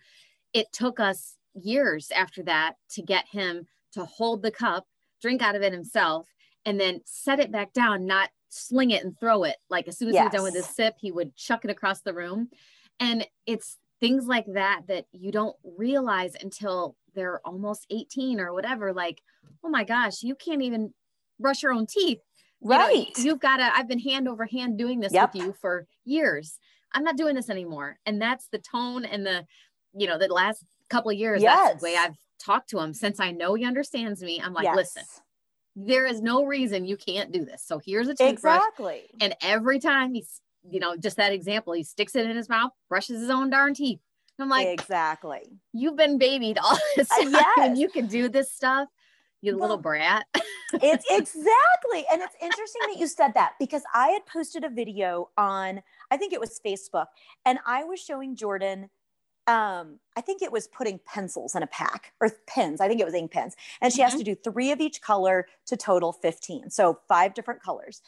It took us years after that to get him to hold the cup, drink out of it himself, and then set it back down, not sling it and throw it. Like as soon as yes. he was done with his sip, he would chuck it across the room. And it's things like that that you don't realize until they're almost 18 or whatever. Like, oh my gosh, you can't even brush your own teeth. Right. You have got to, I've been hand over hand doing this yep. with you for years. I'm not doing this anymore. And that's the tone and the, you know, the last couple of years, yes. that's the way I've talked to him since I know he understands me. I'm like, yes. listen, there is no reason you can't do this. So here's a toothbrush. Exactly. And every time he's you know, just that example, he sticks it in his mouth, brushes his own darn teeth. I'm like, exactly. You've been babied all this Uh, time. yes. and you can do this stuff, you Well, little brat. it's exactly and it's interesting that you said that because i had posted a video on i think it was facebook and i was showing jordan um i think it was putting pencils in a pack or pens i think it was ink pens and she has to do three of each color to total 15 so five different colors.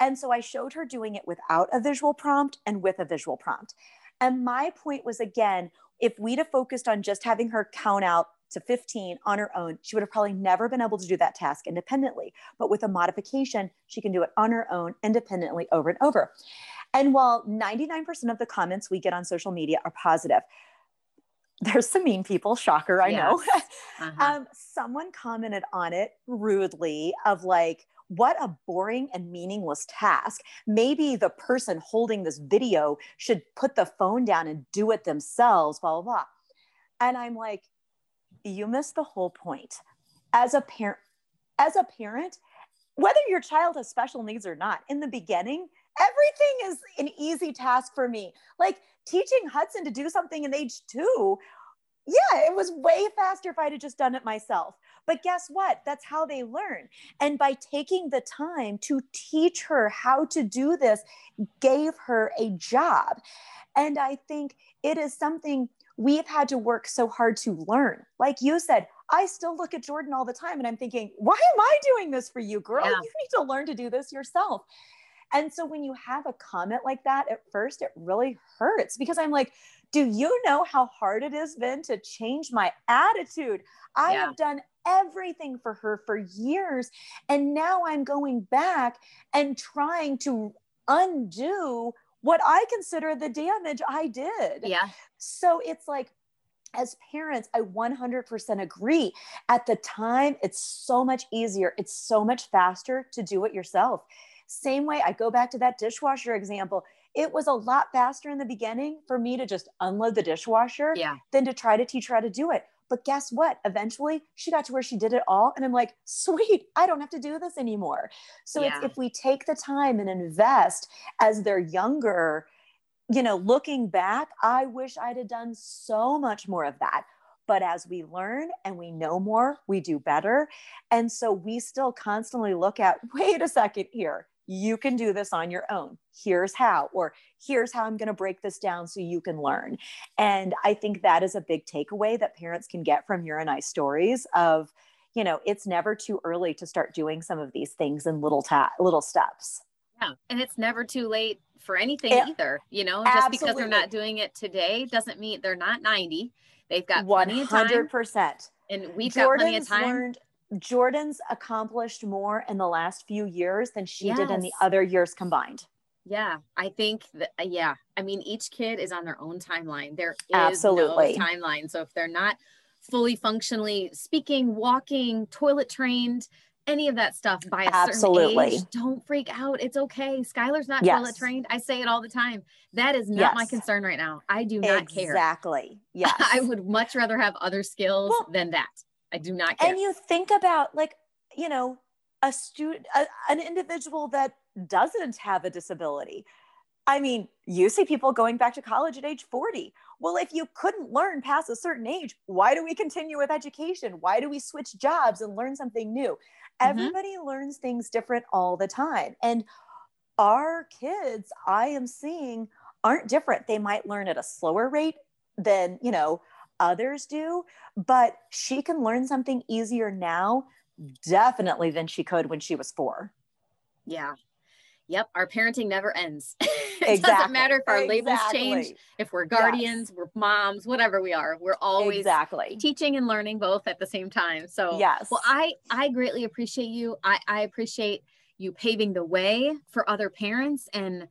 And so i showed her doing it without a visual prompt and with a visual prompt. And my point was again if we'd have focused on just having her count out to 15 on her own, she would have probably never been able to do that task independently. But with a modification, she can do it on her own independently over and over. And while 99% of the comments we get on social media are positive, there's some mean people, shocker, I know. Uh-huh. um, someone commented on it rudely of like, what a boring and meaningless task. Maybe the person holding this video should put the phone down and do it themselves, blah, blah, blah. And I'm like, you missed the whole point. As a parent, as a parent, whether your child has special needs or not, in the beginning, everything is an easy task for me. Like teaching Hudson to do something in age two, yeah, it was way faster if I'd have just done it myself. But guess what? That's how they learn. And by taking the time to teach her how to do this, gave her a job. And I think it is something we've had to work so hard to learn. Like you said, I still look at Jordan all the time and I'm thinking, why am I doing this for you, girl? Yeah. You need to learn to do this yourself. And so when you have a comment like that, at first it really hurts because I'm like, do you know how hard it has been to change my attitude? I Yeah. have done everything for her for years. And now I'm going back and trying to undo what I consider the damage I did. yeah. So it's like, as parents, I 100% agree. At the time, it's so much easier, it's so much faster to do it yourself. Same way, I go back to that dishwasher example. It was a lot faster in the beginning for me to just unload the dishwasher Yeah. than to try to teach her how to do it. But guess what? Eventually, she got to where she did it all. And I'm like, sweet, I don't have to do this anymore. So Yeah. it's if we take the time and invest as they're younger, you know, looking back, I wish I'd have done so much more of that. But as we learn and we know more, we do better. And so we still constantly look at wait a second here, you can do this on your own. Here's how, or here's how I'm going to break this down so you can learn. And I think that is a big takeaway that parents can get from your and I stories of, you know, it's never too early to start doing some of these things in little ta- little steps. Yeah. And it's never too late for anything Yeah. either. You know, just because they're not doing it today doesn't mean they're not 90. They've got plenty of time. 100%. And we've got plenty of time. learned Jordan's accomplished more in the last few years than she did in the other years combined. Yeah, I think that, uh, yeah. I mean, each kid is on their own timeline. There is Absolutely. no timeline. So if they're not fully functionally speaking, walking, toilet trained, any of that stuff by a Absolutely. certain age, don't freak out. It's okay. Skylar's not toilet trained. I say it all the time. That is not my concern right now. I do not care. exactly. Yes. I would much rather have other skills Well, than that. I do not care. and you think about like, you know, a student, a, an individual that doesn't have a disability. I mean, you see people going back to college at age 40. Well, if you couldn't learn past a certain age, why do we continue with education? Why do we switch jobs and learn something new? Mhm. Everybody learns things different all the time. And our kids, I am seeing, aren't different. They might learn at a slower rate than, you know, others do, but she can learn something easier now, definitely than she could when she was four. yeah. Yep. Our parenting never ends. it Exactly. doesn't matter if our labels change, if we're guardians, we're moms, whatever we are. We're always Exactly. teaching and learning both at the same time. So Yes. well, I I greatly appreciate you. I I appreciate you paving the way for other parents and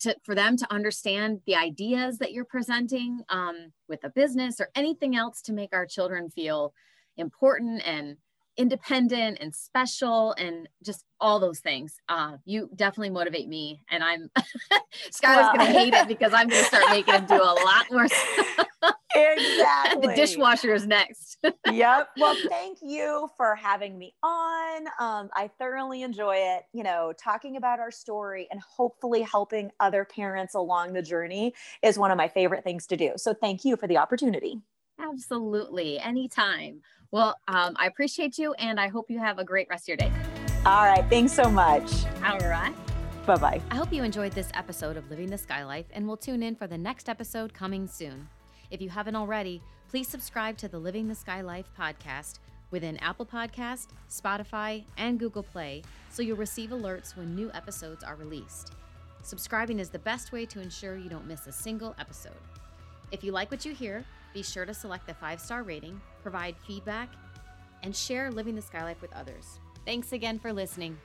to for them to understand the ideas that you're presenting um, with a business or anything else to make our children feel important and independent and special and just all those things. Uh, you definitely motivate me. And I'm, Scott is going to hate it because I'm going to start making him do a lot more stuff. Exactly. the dishwasher is next. yep. Well, thank you for having me on. Um, I thoroughly enjoy it. You know, talking about our story and hopefully helping other parents along the journey is one of my favorite things to do. So thank you for the opportunity. Absolutely. Anytime. Well, um, I appreciate you and I hope you have a great rest of your day. All right. Thanks so much. All right. Bye bye. I hope you enjoyed this episode of Living the Sky Life and we will tune in for the next episode coming soon. If you haven't already, please subscribe to the Living the Sky Life podcast within Apple Podcast, Spotify, and Google Play so you'll receive alerts when new episodes are released. Subscribing is the best way to ensure you don't miss a single episode. If you like what you hear, be sure to select the five star rating, provide feedback, and share Living the Sky Life with others. Thanks again for listening.